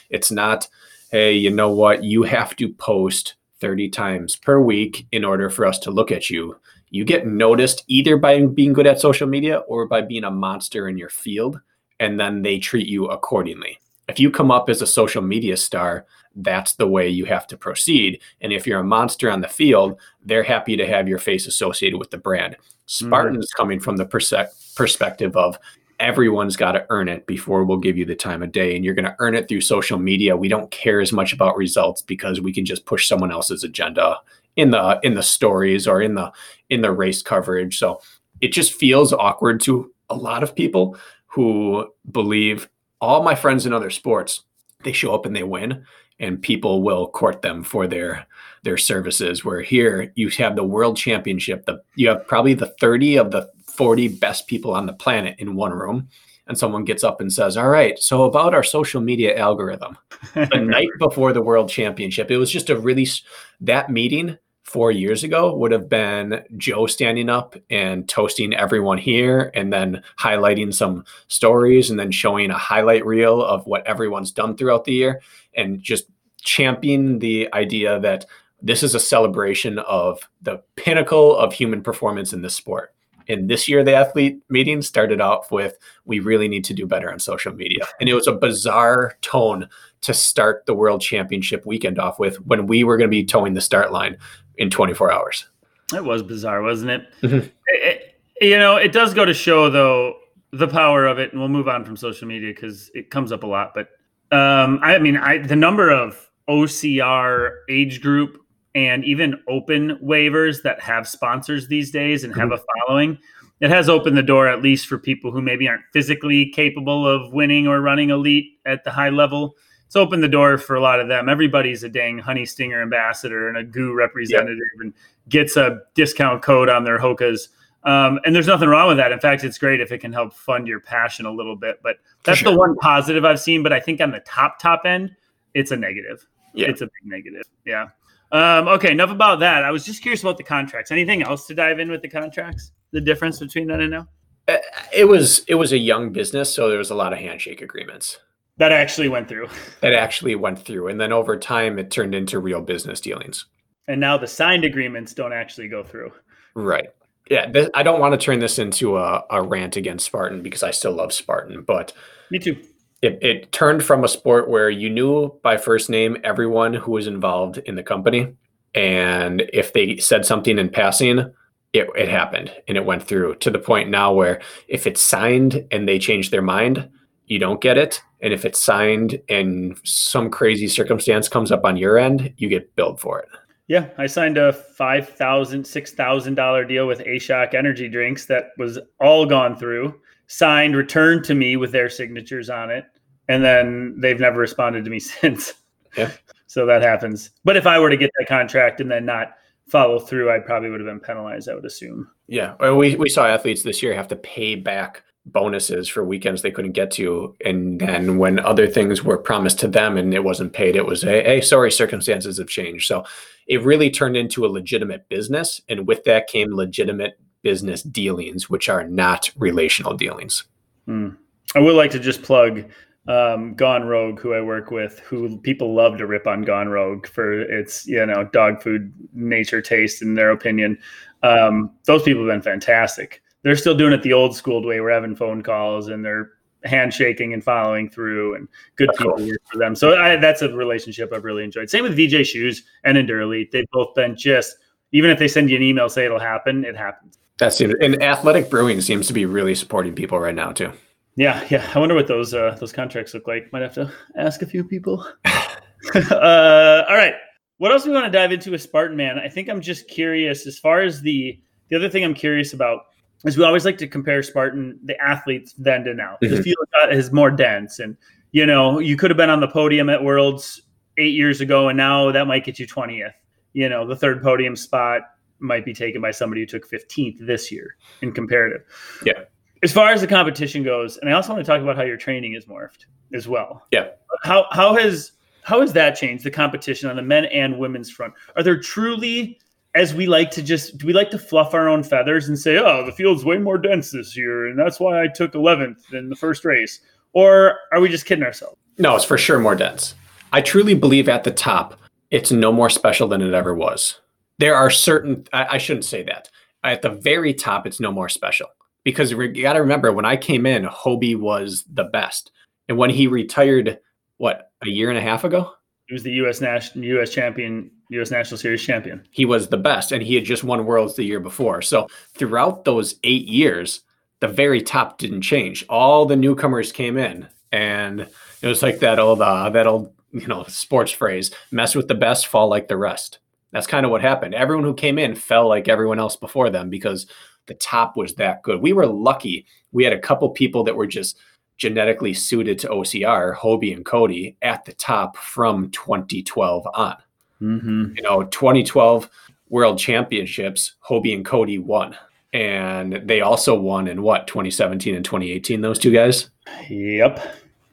It's not, hey, you know what? You have to post 30 times per week in order for us to look at you. You get noticed either by being good at social media or by being a monster in your field and then they treat you accordingly. If you come up as a social media star, that's the way you have to proceed. And if you're a monster on the field, they're happy to have your face associated with the brand. Spartan mm. coming from the perse- perspective of everyone's got to earn it before we'll give you the time of day. And you're going to earn it through social media. We don't care as much about results because we can just push someone else's agenda in the in the stories or in the in the race coverage. So it just feels awkward to a lot of people who believe all my friends in other sports, they show up and they win and people will court them for their their services. Where here you have the world championship the you have probably the 30 of the 40 best people on the planet in one room and someone gets up and says all right so about our social media algorithm. The night before the world championship it was just a really that meeting four years ago would have been Joe standing up and toasting everyone here and then highlighting some stories and then showing a highlight reel of what everyone's done throughout the year and just championing the idea that this is a celebration of the pinnacle of human performance in this sport. And this year, the athlete meeting started off with, we really need to do better on social media. And it was a bizarre tone to start the world championship weekend off with when we were going to be toeing the start line in 24 hours. It was bizarre, wasn't it? Mm-hmm. it, it you know, it does go to show, though, the power of it. And we'll move on from social media because it comes up a lot. But um, I mean, I, the number of OCR age group and even open waivers that have sponsors these days and have mm-hmm. a following, it has opened the door at least for people who maybe aren't physically capable of winning or running elite at the high level. It's opened the door for a lot of them. Everybody's a dang honey stinger ambassador and a goo representative yep. and gets a discount code on their Hokas. Um, and there's nothing wrong with that. In fact, it's great if it can help fund your passion a little bit. But that's sure. the one positive I've seen. But I think on the top top end, it's a negative. Yeah. It's a big negative. Yeah. Um, okay, enough about that. I was just curious about the contracts. Anything else to dive in with the contracts? The difference between then and now? Uh, it was it was a young business, so there was a lot of handshake agreements that actually went through. That actually went through, and then over time, it turned into real business dealings. And now the signed agreements don't actually go through. Right. Yeah. Th- I don't want to turn this into a, a rant against Spartan because I still love Spartan, but me too it, it turned from a sport where you knew by first name everyone who was involved in the company. And if they said something in passing, it, it happened and it went through to the point now where if it's signed and they change their mind, you don't get it. And if it's signed and some crazy circumstance comes up on your end, you get billed for it. Yeah, I signed a five thousand, six thousand dollar deal with A Shock Energy Drinks that was all gone through, signed, returned to me with their signatures on it, and then they've never responded to me since. Yeah. so that happens. But if I were to get that contract and then not follow through, I probably would have been penalized. I would assume. Yeah, we we saw athletes this year have to pay back bonuses for weekends they couldn't get to, and then when other things were promised to them and it wasn't paid, it was a hey, sorry, circumstances have changed. So it really turned into a legitimate business, and with that came legitimate business dealings, which are not relational dealings. Mm. I would like to just plug um, Gone Rogue, who I work with, who people love to rip on Gone Rogue for its you know dog food nature taste in their opinion. Um, those people have been fantastic. They're still doing it the old school way. We're having phone calls and they're handshaking and following through, and good That's people cool. work for them. So I, that's a relationship I've really enjoyed. Same with VJ Shoes and Endurelite. They've both been just even if they send you an email say it'll happen, it happens. That seems and athletic brewing seems to be really supporting people right now too. Yeah, yeah. I wonder what those uh, those contracts look like. Might have to ask a few people. uh, all right. What else do we want to dive into with Spartan Man? I think I'm just curious as far as the the other thing I'm curious about is we always like to compare Spartan the athletes then to now. The Mhm. field is more dense, and you know you could have been on the podium at Worlds eight years ago, and now that might get you 20th. You know, the third podium spot might be taken by somebody who took 15th this year in comparative. Yeah. As far as the competition goes, and I also want to talk about how your training is morphed as well. Yeah. How how has how has that changed the competition on the men and women's front? Are there truly as we like to just do we like to fluff our own feathers and say, "Oh, the field's way more dense this year and that's why I took 11th in the first race." Or are we just kidding ourselves? No, it's for sure more dense. I truly believe at the top, it's no more special than it ever was. There are certain, I, I shouldn't say that. At the very top, it's no more special because we got to remember when I came in, Hobie was the best. And when he retired, what, a year and a half ago? He was the US national US champion, US National Series champion. he was the best and he had just won worlds the year before. So throughout those eight years the very top didn't change. All the newcomers came in and it was like that old uh, that old you know sports phrase mess with the best fall like the rest. That's kind of what happened. Everyone who came in fell like everyone else before them because the top was that good. We were lucky. We had a couple people that were just genetically suited to ocr hobie and cody at the top from 2012 on Mm-hmm. you know 2012 world championships hobie and cody won and they also won in what 2017 and 2018 those two guys Yep.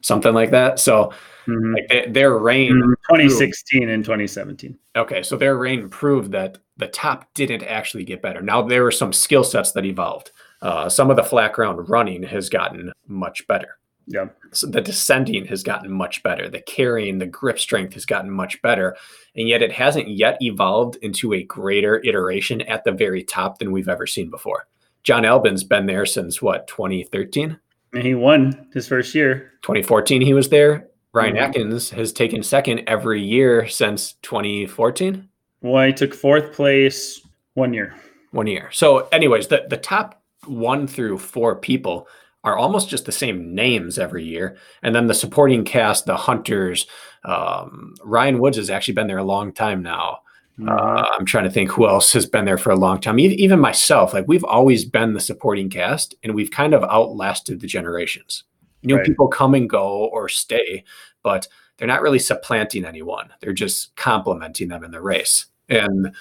something like that so Mhm. like they, their reign Mhm. 2016 and 2017. okay so their reign proved that the top didn't actually get better now there were some skill sets that evolved uh, some of the flat ground running has gotten much better Yep. so the descending has gotten much better the carrying the grip strength has gotten much better and yet it hasn't yet evolved into a greater iteration at the very top than we've ever seen before Jon Albon's been there since what 2013 And he won his first year. 2014 he was there ryan Mhm. atkins has taken second every year since 2014 Well, he took fourth place one year. one year so anyways the, the top one through four people are almost just the same names every year. And then the supporting cast the hunters um, ryan woods has actually been there a long time now. Uh, i'm trying to think who else has been there for a long time. Even myself like we've always been the supporting cast and we've kind of outlasted the generations. New Right. people come and go or stay but they're not really supplanting anyone. They're just complementing them in the race. And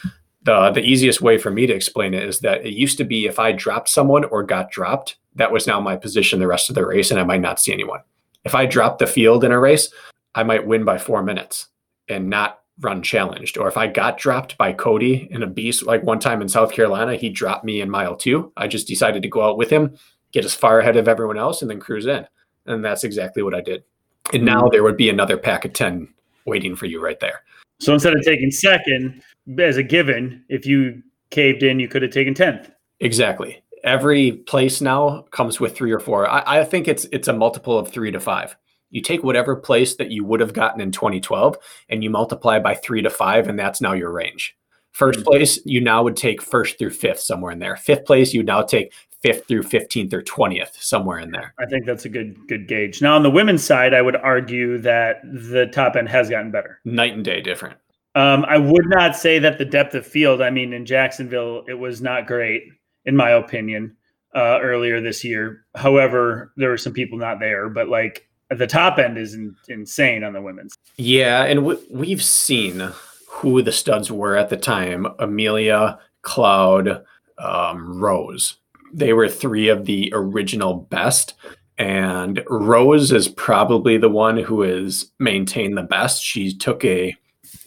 the the easiest way for me to explain it is that it used to be if I dropped someone or got dropped, that was now my position the rest of the race, and I might not see anyone. If I dropped the field in a race, I might win by four minutes and not run challenged. Or if I got dropped by Cody in a beast, like one time in South Carolina, he dropped me in mile two. I just decided to go out with him, get as far ahead of everyone else, and then cruise in. And that's exactly what I did. And now there would be another pack of 10 waiting for you right there. So instead of taking second as a given, if you caved in, you could have taken 10th. Exactly. Every place now comes with three or four. I, I think it's it's a multiple of three to five. You take whatever place that you would have gotten in 2012 and you multiply by three to five, and that's now your range. First place, you now would take first through fifth somewhere in there. Fifth place, you now take fifth through 15th or 20th, somewhere in there. I think that's a good good gauge. Now on the women's side, I would argue that the top end has gotten better. Night and day different. Um, I would not say that the depth of field. I mean, in Jacksonville, it was not great, in my opinion, uh, earlier this year. However, there were some people not there, but like the top end is in, insane on the women's. Yeah, and w- we've seen who the studs were at the time: Amelia, Cloud, um, Rose. They were three of the original best. And Rose is probably the one who has maintained the best. She took a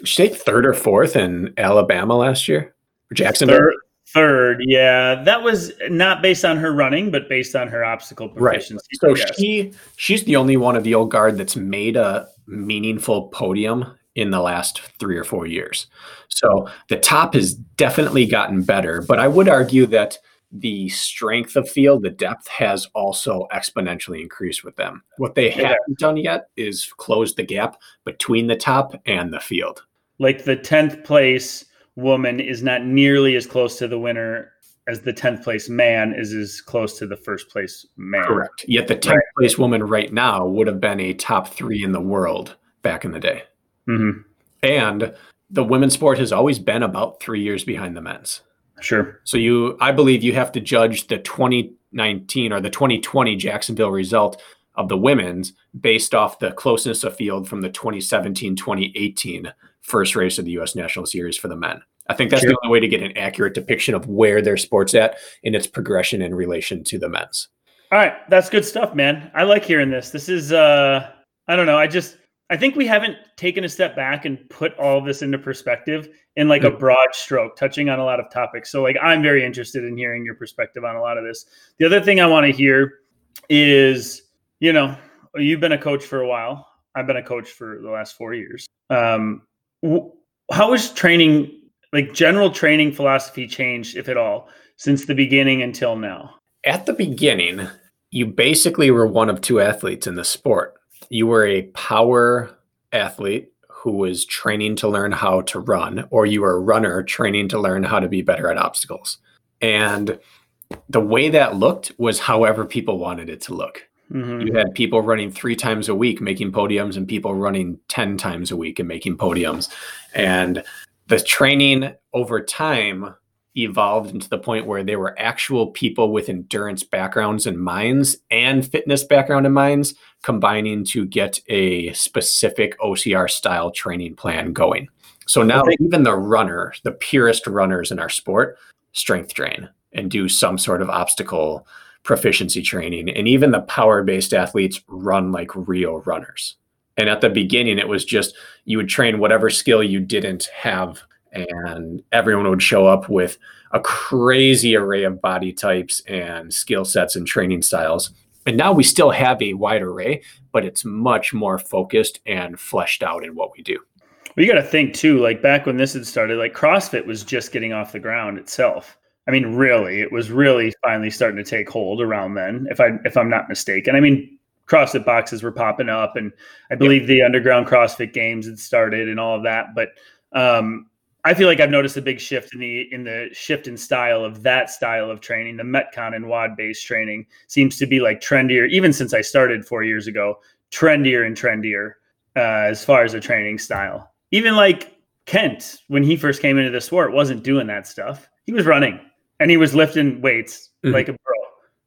she take third or fourth in Alabama last year? Jacksonville? Third, third, yeah. That was not based on her running, but based on her obstacle proficiency. Right. So she she's the only one of the old guard that's made a meaningful podium in the last three or four years. So the top has definitely gotten better, but I would argue that the strength of field, the depth has also exponentially increased with them. What they yeah. haven't done yet is close the gap between the top and the field. Like the 10th place woman is not nearly as close to the winner as the 10th place man is as close to the first place man. Correct. Yet the 10th right. place woman right now would have been a top three in the world back in the day. Mm-hmm. And the women's sport has always been about three years behind the men's. Sure. So you, I believe you have to judge the 2019 or the 2020 Jacksonville result of the women's based off the closeness of field from the 2017 2018 first race of the U.S. National Series for the men. I think that's sure. the only way to get an accurate depiction of where their sport's at in its progression in relation to the men's. All right, that's good stuff, man. I like hearing this. This is, uh I don't know. I just, I think we haven't taken a step back and put all this into perspective in like mm-hmm. a broad stroke, touching on a lot of topics. So, like, I'm very interested in hearing your perspective on a lot of this. The other thing I want to hear is, you know, you've been a coach for a while. I've been a coach for the last four years. Um, how has training, like general training philosophy, changed, if at all, since the beginning until now? At the beginning, you basically were one of two athletes in the sport. You were a power athlete who was training to learn how to run, or you were a runner training to learn how to be better at obstacles. And the way that looked was however people wanted it to look. Mm-hmm. You had people running three times a week making podiums, and people running 10 times a week and making podiums. And the training over time evolved into the point where they were actual people with endurance backgrounds and minds and fitness background and minds combining to get a specific OCR style training plan going. So now even the runner, the purest runners in our sport, strength train and do some sort of obstacle proficiency training. And even the power based athletes run like real runners. And at the beginning, it was just you would train whatever skill you didn't have, and everyone would show up with a crazy array of body types and skill sets and training styles. And now we still have a wide array, but it's much more focused and fleshed out in what we do. You got to think too, like back when this had started, like CrossFit was just getting off the ground itself. I mean, really, it was really finally starting to take hold around then, if I if I'm not mistaken. I mean, CrossFit boxes were popping up, and I believe yep. the underground CrossFit games had started and all of that. But um, I feel like I've noticed a big shift in the in the shift in style of that style of training. The Metcon and WOD based training seems to be like trendier, even since I started four years ago. Trendier and trendier uh, as far as a training style. Even like Kent, when he first came into the sport, wasn't doing that stuff. He was running and he was lifting weights mm-hmm. like a bro,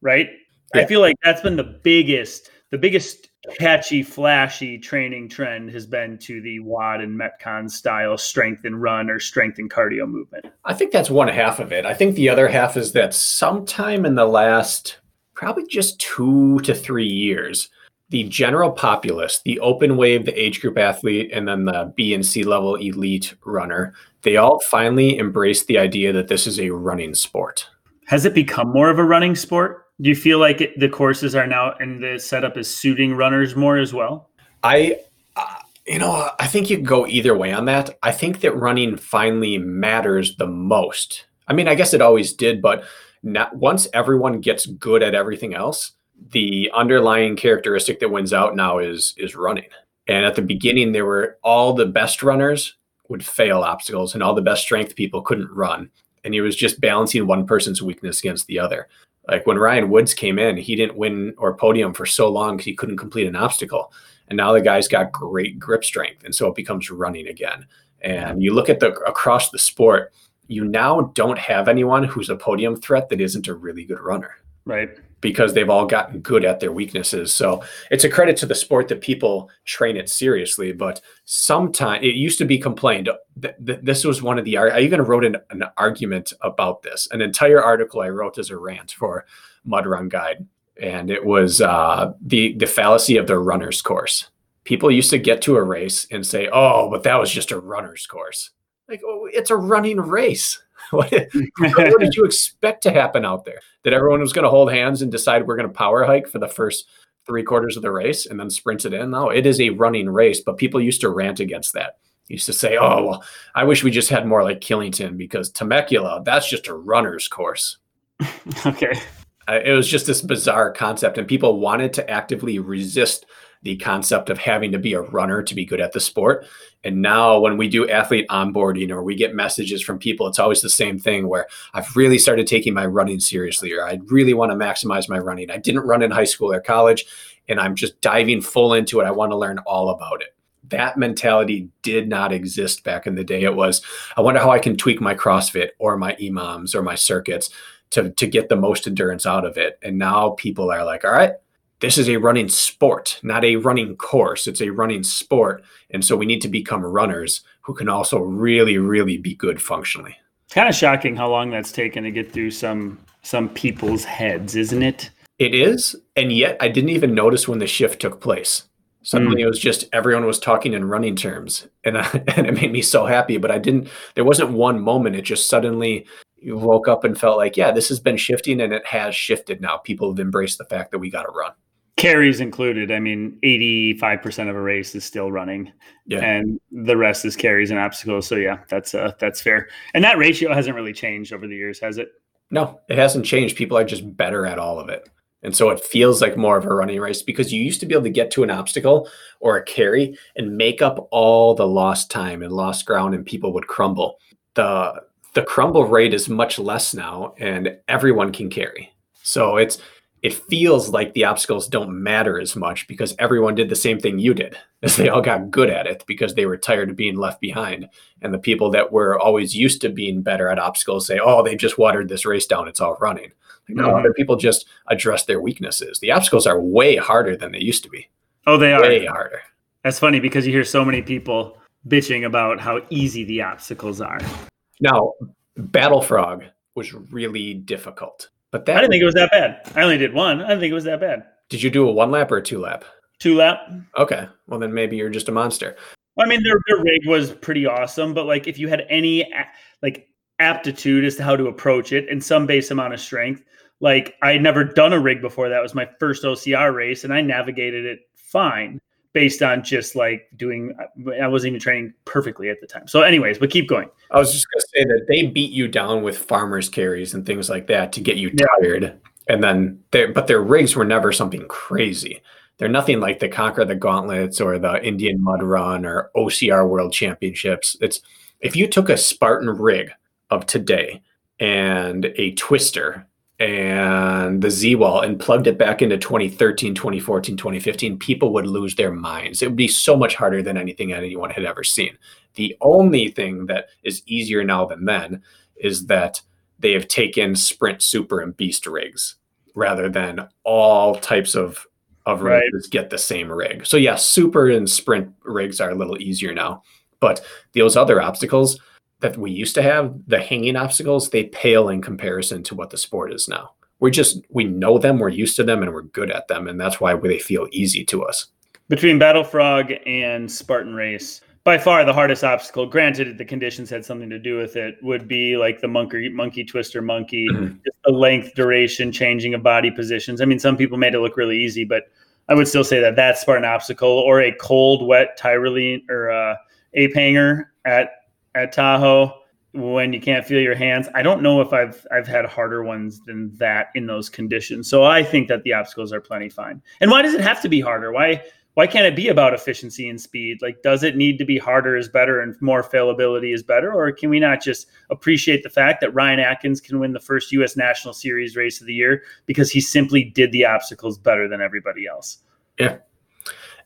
right? Yeah. I feel like that's been the biggest, the biggest catchy, flashy training trend has been to the WOD and Metcon style strength and run or strength and cardio movement. I think that's one half of it. I think the other half is that sometime in the last probably just two to three years, the general populace, the open wave, the age group athlete, and then the B and C level elite runner, they all finally embraced the idea that this is a running sport. Has it become more of a running sport? Do you feel like it, the courses are now and the setup is suiting runners more as well? I, uh, you know, I think you go either way on that. I think that running finally matters the most. I mean, I guess it always did, but not, once everyone gets good at everything else, the underlying characteristic that wins out now is is running. And at the beginning, there were all the best runners would fail obstacles and all the best strength people couldn't run. And it was just balancing one person's weakness against the other. Like when Ryan Woods came in, he didn't win or podium for so long because he couldn't complete an obstacle. And now the guy's got great grip strength. And so it becomes running again. And you look at the across the sport, you now don't have anyone who's a podium threat that isn't a really good runner. Right. Because they've all gotten good at their weaknesses. So it's a credit to the sport that people train it seriously. But sometimes it used to be complained. That this was one of the, I even wrote an, an argument about this, an entire article I wrote as a rant for Mud Run Guide. And it was uh, the, the fallacy of the runner's course. People used to get to a race and say, oh, but that was just a runner's course. Like, oh, it's a running race. what, what did you expect to happen out there? That everyone was going to hold hands and decide we're going to power hike for the first three quarters of the race and then sprint it in? No, it is a running race. But people used to rant against that. Used to say, "Oh, well, I wish we just had more like Killington because Temecula, that's just a runner's course." okay. Uh, it was just this bizarre concept, and people wanted to actively resist the concept of having to be a runner to be good at the sport. And now when we do athlete onboarding or we get messages from people, it's always the same thing where I've really started taking my running seriously or I really want to maximize my running. I didn't run in high school or college and I'm just diving full into it. I want to learn all about it. That mentality did not exist back in the day. It was, I wonder how I can tweak my CrossFit or my EMOMs or my circuits to, to get the most endurance out of it. And now people are like, all right, this is a running sport, not a running course. It's a running sport. And so we need to become runners who can also really, really be good functionally. It's kind of shocking how long that's taken to get through some some people's heads, isn't it? It is. And yet I didn't even notice when the shift took place. Suddenly mm. it was just everyone was talking in running terms. And, I, and it made me so happy. But I didn't, there wasn't one moment. It just suddenly you woke up and felt like, yeah, this has been shifting and it has shifted now. People have embraced the fact that we got to run carries included. I mean, 85% of a race is still running. Yeah. And the rest is carries and obstacles. So yeah, that's uh that's fair. And that ratio hasn't really changed over the years, has it? No, it hasn't changed. People are just better at all of it. And so it feels like more of a running race because you used to be able to get to an obstacle or a carry and make up all the lost time and lost ground and people would crumble. The the crumble rate is much less now and everyone can carry. So it's it feels like the obstacles don't matter as much because everyone did the same thing you did. As they all got good at it because they were tired of being left behind. And the people that were always used to being better at obstacles say oh they've just watered this race down. It's all running. Like, no mm-hmm. other people just address their weaknesses. The obstacles are way harder than they used to be. Oh they are. Way harder. That's funny because you hear so many people bitching about how easy the obstacles are. Now battle frog was really difficult but that I didn't think it was that bad. I only did one. I didn't think it was that bad. Did you do a one lap or a two lap? Two lap. Okay. Well, then maybe you're just a monster. I mean, their, their rig was pretty awesome, but like if you had any like aptitude as to how to approach it and some base amount of strength, like I had never done a rig before. That was my first OCR race, and I navigated it fine based on just like doing i wasn't even training perfectly at the time. So anyways but keep going. I was just going to say that they beat you down with farmers carries and things like that to get you tired. And then but their rigs were never something crazy. They're nothing like the conquer the gauntlets or the indian mud run or ocr world championships. It's if you took a spartan rig of today and a twister and the Z wall and plugged it back into 2013, 2014, 2015, people would lose their minds. It would be so much harder than anything anyone had ever seen. The only thing that is easier now than then is that they have taken Sprint Super and Beast rigs rather than all types of of rigs right. get the same rig. So yeah, Super and Sprint rigs are a little easier now, but those other obstacles that we used to have, the hanging obstacles, they pale in comparison to what the sport is now. We're just we know them, we're used to them, and we're good at them, and that's why they feel easy to us. Between Battle Frog and Spartan Race, by far the hardest obstacle, granted the conditions had something to do with it, would be like the monkey monkey twister monkey, mm-hmm. just the length, duration, changing of body positions. I mean, some people made it look really easy, but I would still say that that Spartan obstacle or a cold, wet Tyrolean or uh, ape hanger at at Tahoe when you can't feel your hands. I don't know if I've I've had harder ones than that in those conditions. So I think that the obstacles are plenty fine. And why does it have to be harder? Why why can't it be about efficiency and speed? Like, does it need to be harder is better and more failability is better? Or can we not just appreciate the fact that Ryan Atkins can win the first U.S. National Series race of the year because he simply did the obstacles better than everybody else? Yeah.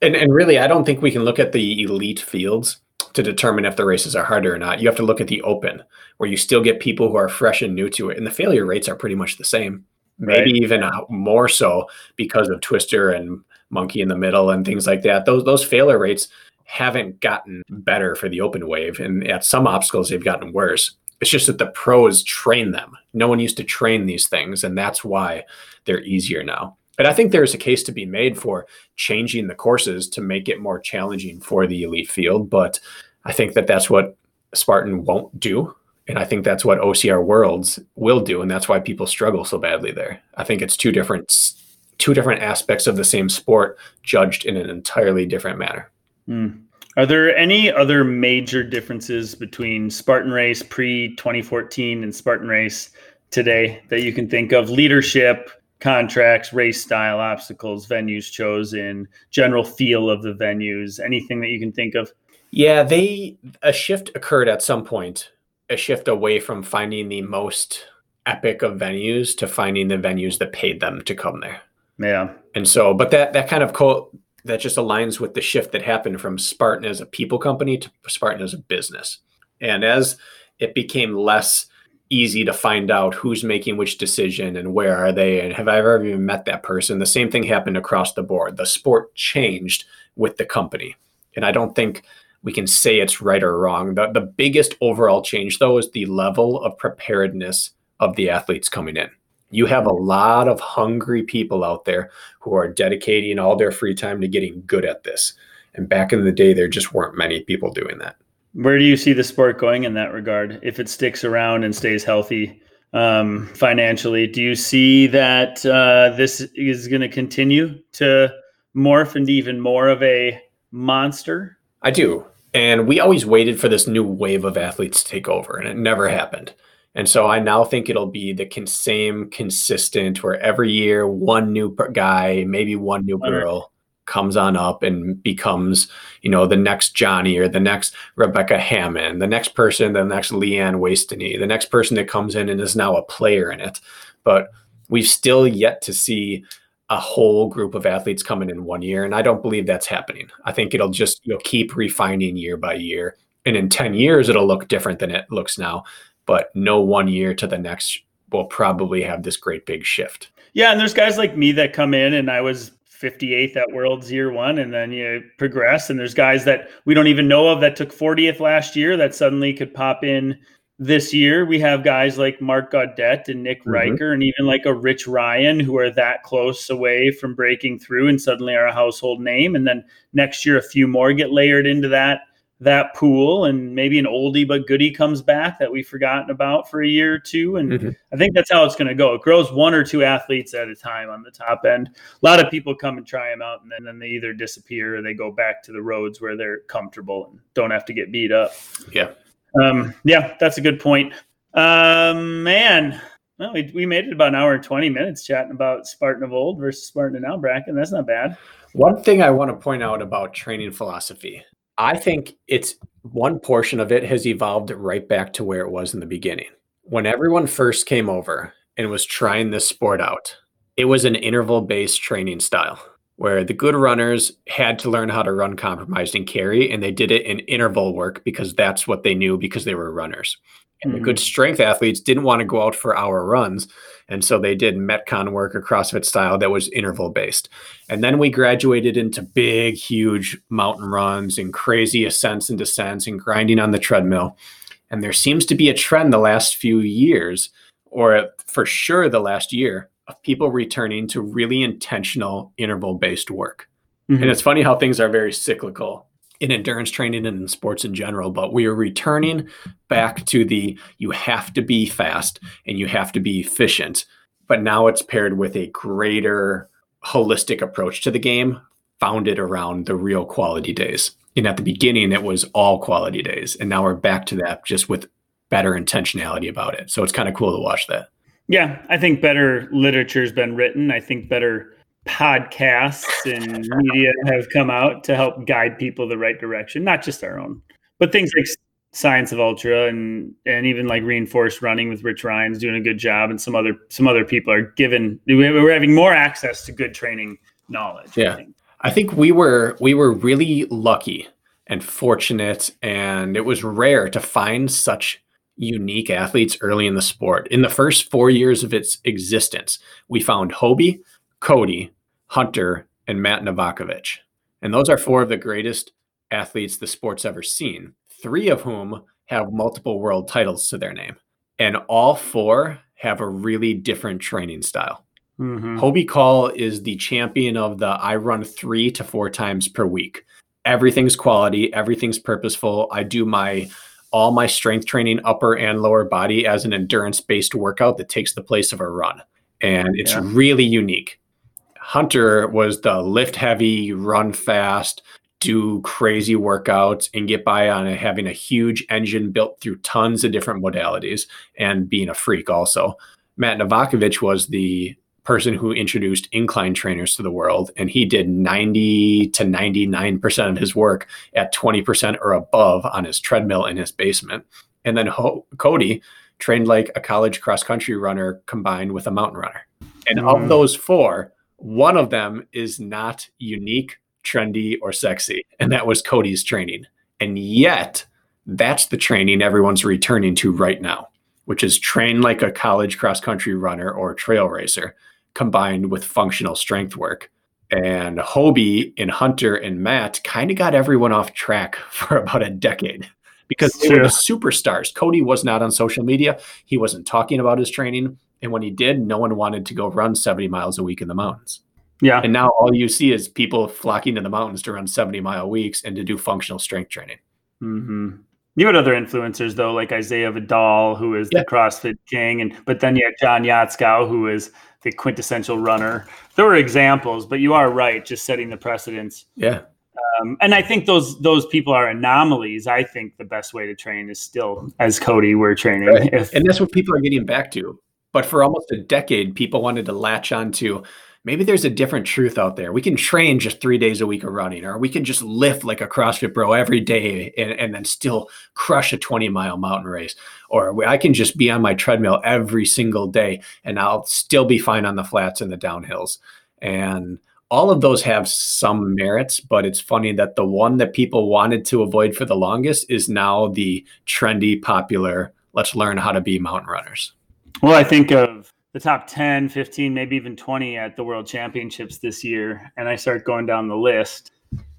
And, and really, I don't think we can look at the elite fields to determine if the races are harder or not. You have to look at the open, where you still get people who are fresh and new to it, and the failure rates are pretty much the same. Maybe right. even uh, more so because of Twister and monkey in the middle and things like that. Those those failure rates haven't gotten better for the open wave, and at some obstacles they've gotten worse. It's just that the pros train them. No one used to train these things, and that's why they're easier now. But I think there's a case to be made for changing the courses to make it more challenging for the elite field. But I think that that's what Spartan won't do. And I think that's what OCR Worlds will do. And that's why people struggle so badly there. I think it's two different two different aspects of the same sport judged in an entirely different manner. Mm. Are there any other major differences between Spartan Race pre 2014 and Spartan Race today that you can think of? Leadership, contracts, race style, obstacles, venues chosen, general feel of the venues, anything that you can think of? Yeah, they a shift occurred at some point, a shift away from finding the most epic of venues to finding the venues that paid them to come there. Yeah. And so, but that that kind of co- that just aligns with the shift that happened from Spartan as a people company to Spartan as a business. And as it became less easy to find out who's making which decision and where are they and have I ever even met that person, the same thing happened across the board. The sport changed with the company. And I don't think we can say it's right or wrong. The, the biggest overall change, though, is the level of preparedness of the athletes coming in you have a lot of hungry people out there who are dedicating all their free time to getting good at this. And back in the day, there just weren't many people doing that. Where do you see the sport going in that regard? If it sticks around and stays healthy um, financially, do you see that uh, this is going to continue to morph into even more of a monster? I do. And we always waited for this new wave of athletes to take over, and it never happened. And so I now think it'll be the same consistent where every year one new guy, maybe one new girl comes on up and becomes, you know, the next Johnny or the next Rebecca Hammond, the next person, the next Leanne Wastany, the next person that comes in and is now a player in it. But we've still yet to see a whole group of athletes coming in one year. And I don't believe that's happening. I think it'll just, you'll keep refining year by year. And in 10 years, it'll look different than it looks now but no one year to the next will probably have this great big shift. Yeah, and there's guys like me that come in and I was 58th at Worlds year one, and then you progress. And there's guys that we don't even know of that took 40th last year that suddenly could pop in this year. We have guys like Mark Gaudet and Nick mm-hmm. Riker, and even like a Rich Ryan who are that close away from breaking through and suddenly are a household name. And then next year, a few more get layered into that that pool and maybe an oldie but goodie comes back that we've forgotten about for a year or two. And mm-hmm. I think that's how it's going to go. It grows one or two athletes at a time on the top end. A lot of people come and try them out and then, then they either disappear or they go back to the roads where they're comfortable and don't have to get beat up. Yeah. Um, yeah, that's a good point. Um, man, well, we, we made it about an hour and 20 minutes chatting about Spartan of old versus Spartan of now, Brakken. That's not bad. One thing I want to point out about training philosophy I think it's one portion of it has evolved right back to where it was in the beginning. When everyone first came over and was trying this sport out, it was an interval based training style where the good runners had to learn how to run compromised and carry, and they did it in interval work because that's what they knew because they were runners. And mm-hmm. the good mm-hmm. strength athletes didn't want to go out for hour runs. And so they did Metcon work or CrossFit style that was interval based. And then we graduated into big, huge mountain runs and crazy ascents and descents and grinding on the treadmill. And there seems to be a trend the last few years, or for sure the last year, of people returning to really intentional interval based work. Mm-hmm. And it's funny how things are very cyclical in endurance training and in sports in general, but we are returning back to the you have to be fast and you have to be efficient. But now it's paired with a greater holistic approach to the game, founded around the real quality days. And at the beginning, it was all quality days. And now we're back to that just with better intentionality about it. So it's kind of cool to watch that. Yeah, I think better literature's been written. I think better podcasts and media have come out to help guide people the right direction, not just our own, but things like Science of Ultra and and even like reinforced running with Rich Ryan's doing a good job, and some other some other people are given we're having more access to good training knowledge. Yeah, I think. I think we were we were really lucky and fortunate, and it was rare to find such unique athletes early in the sport. In the first four years of its existence, we found Hobie, Cody, Hunter, and Matt Novakovich. And those are four of the greatest athletes the sport's ever seen, three of whom have multiple world titles to their name. And all four have a really different training style. Mm-hmm. Hobie Call is the champion of the I run three to four times per week. Everything's quality, everything's purposeful. I do my all my strength training, upper and lower body, as an endurance based workout that takes the place of a run. And it's yeah. really unique. Hunter was the lift heavy, run fast, do crazy workouts, and get by on having a huge engine built through tons of different modalities and being a freak also. Matt Novakovich was the person who introduced incline trainers to the world and he did 90 to 99% of his work at 20% or above on his treadmill in his basement and then Ho- cody trained like a college cross country runner combined with a mountain runner and mm. of those four one of them is not unique trendy or sexy and that was cody's training and yet that's the training everyone's returning to right now which is train like a college cross country runner or trail racer combined with functional strength work. And Hobie and Hunter and Matt kind of got everyone off track for about a decade because they were the superstars. Cody was not on social media. He wasn't talking about his training. And when he did, no one wanted to go run 70 miles a week in the mountains. Yeah. And now all you see is people flocking to the mountains to run 70 mile weeks and to do functional strength training. Mm-hmm. You had other influencers though, like Isaiah Vidal, who is yeah. the CrossFit king, and but then you had John Yatskow, who is the quintessential runner. There were examples, but you are right, just setting the precedence. Yeah. Um, and I think those those people are anomalies. I think the best way to train is still as Cody we're training. Right. If, and that's what people are getting back to. But for almost a decade, people wanted to latch onto maybe there's a different truth out there. We can train just three days a week of running, or we can just lift like a CrossFit bro every day and, and then still crush a 20 mile mountain race. Or I can just be on my treadmill every single day and I'll still be fine on the flats and the downhills. And all of those have some merits, but it's funny that the one that people wanted to avoid for the longest is now the trendy, popular, let's learn how to be mountain runners. Well, I think of the top 10, 15, maybe even 20 at the world championships this year. And I start going down the list.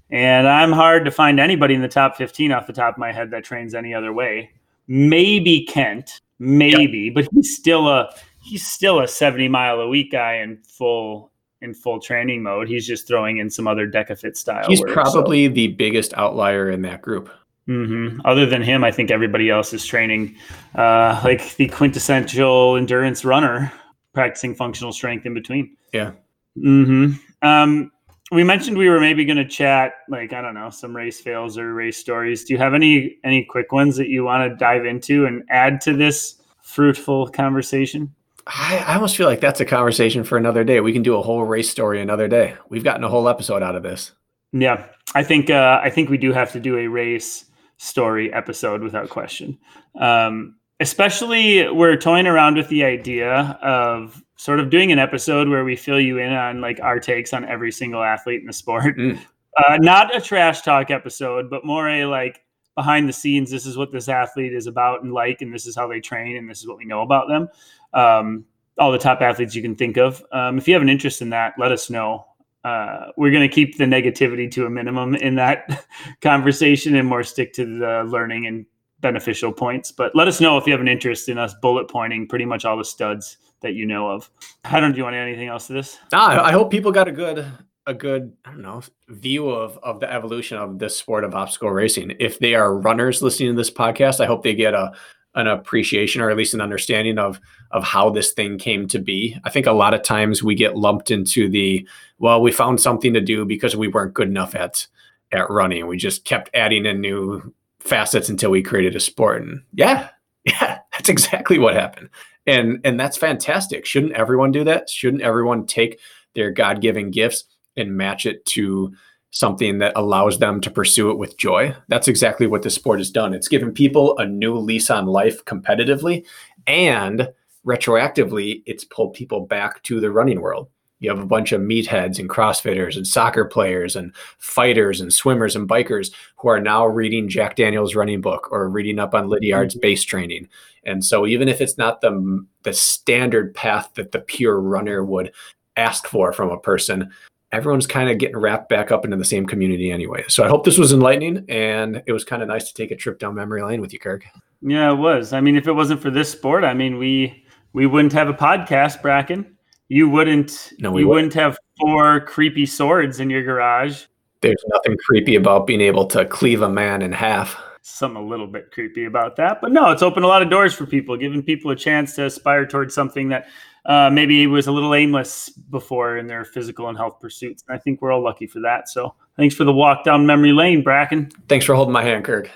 And I'm hard to find anybody in the top 15 off the top of my head that trains any other way. Maybe Kent, maybe, but he's still a he's still a 70 mile a week guy in full in full training mode. He's just throwing in some other DecaFit style. He's work, probably so. the biggest outlier in that group. Mm-hmm. Other than him, I think everybody else is training uh, like the quintessential endurance runner practicing functional strength in between. Yeah. Hmm. Um, we mentioned we were maybe going to chat, like I don't know, some race fails or race stories. Do you have any any quick ones that you want to dive into and add to this fruitful conversation? I, I almost feel like that's a conversation for another day. We can do a whole race story another day. We've gotten a whole episode out of this. Yeah, I think uh, I think we do have to do a race story episode without question. Um, especially we're toying around with the idea of sort of doing an episode where we fill you in on like our takes on every single athlete in the sport. Mm. Uh, not a trash talk episode, but more a like behind the scenes. This is what this athlete is about and like, and this is how they train, and this is what we know about them. Um, all the top athletes you can think of. Um, if you have an interest in that, let us know. Uh, we're going to keep the negativity to a minimum in that conversation and more stick to the learning and beneficial points. But let us know if you have an interest in us bullet pointing pretty much all the studs that you know of. I don't. Do you want anything else to this? I hope people got a good a good I don't know view of of the evolution of this sport of obstacle racing. If they are runners listening to this podcast, I hope they get a an appreciation or at least an understanding of of how this thing came to be. I think a lot of times we get lumped into the well, we found something to do because we weren't good enough at at running. We just kept adding in new facets until we created a sport. And yeah, yeah, that's exactly what happened. And and that's fantastic. Shouldn't everyone do that? Shouldn't everyone take their God given gifts and match it to something that allows them to pursue it with joy. That's exactly what the sport has done. It's given people a new lease on life competitively and retroactively it's pulled people back to the running world. You have a bunch of meatheads and crossfitters and soccer players and fighters and swimmers and bikers who are now reading Jack Daniels running book or reading up on Lydiard's mm-hmm. base training. And so even if it's not the the standard path that the pure runner would ask for from a person, everyone's kind of getting wrapped back up into the same community anyway. So I hope this was enlightening and it was kind of nice to take a trip down memory lane with you, Kirk. Yeah, it was. I mean, if it wasn't for this sport, I mean, we we wouldn't have a podcast, Brakken. You wouldn't no, we you wouldn't. wouldn't have four creepy swords in your garage. There's nothing creepy about being able to cleave a man in half. Some a little bit creepy about that, but no, it's opened a lot of doors for people, giving people a chance to aspire towards something that uh, maybe was a little aimless before in their physical and health pursuits. And I think we're all lucky for that. So thanks for the walk down memory lane, Brakken. Thanks for holding my hand, Kirk.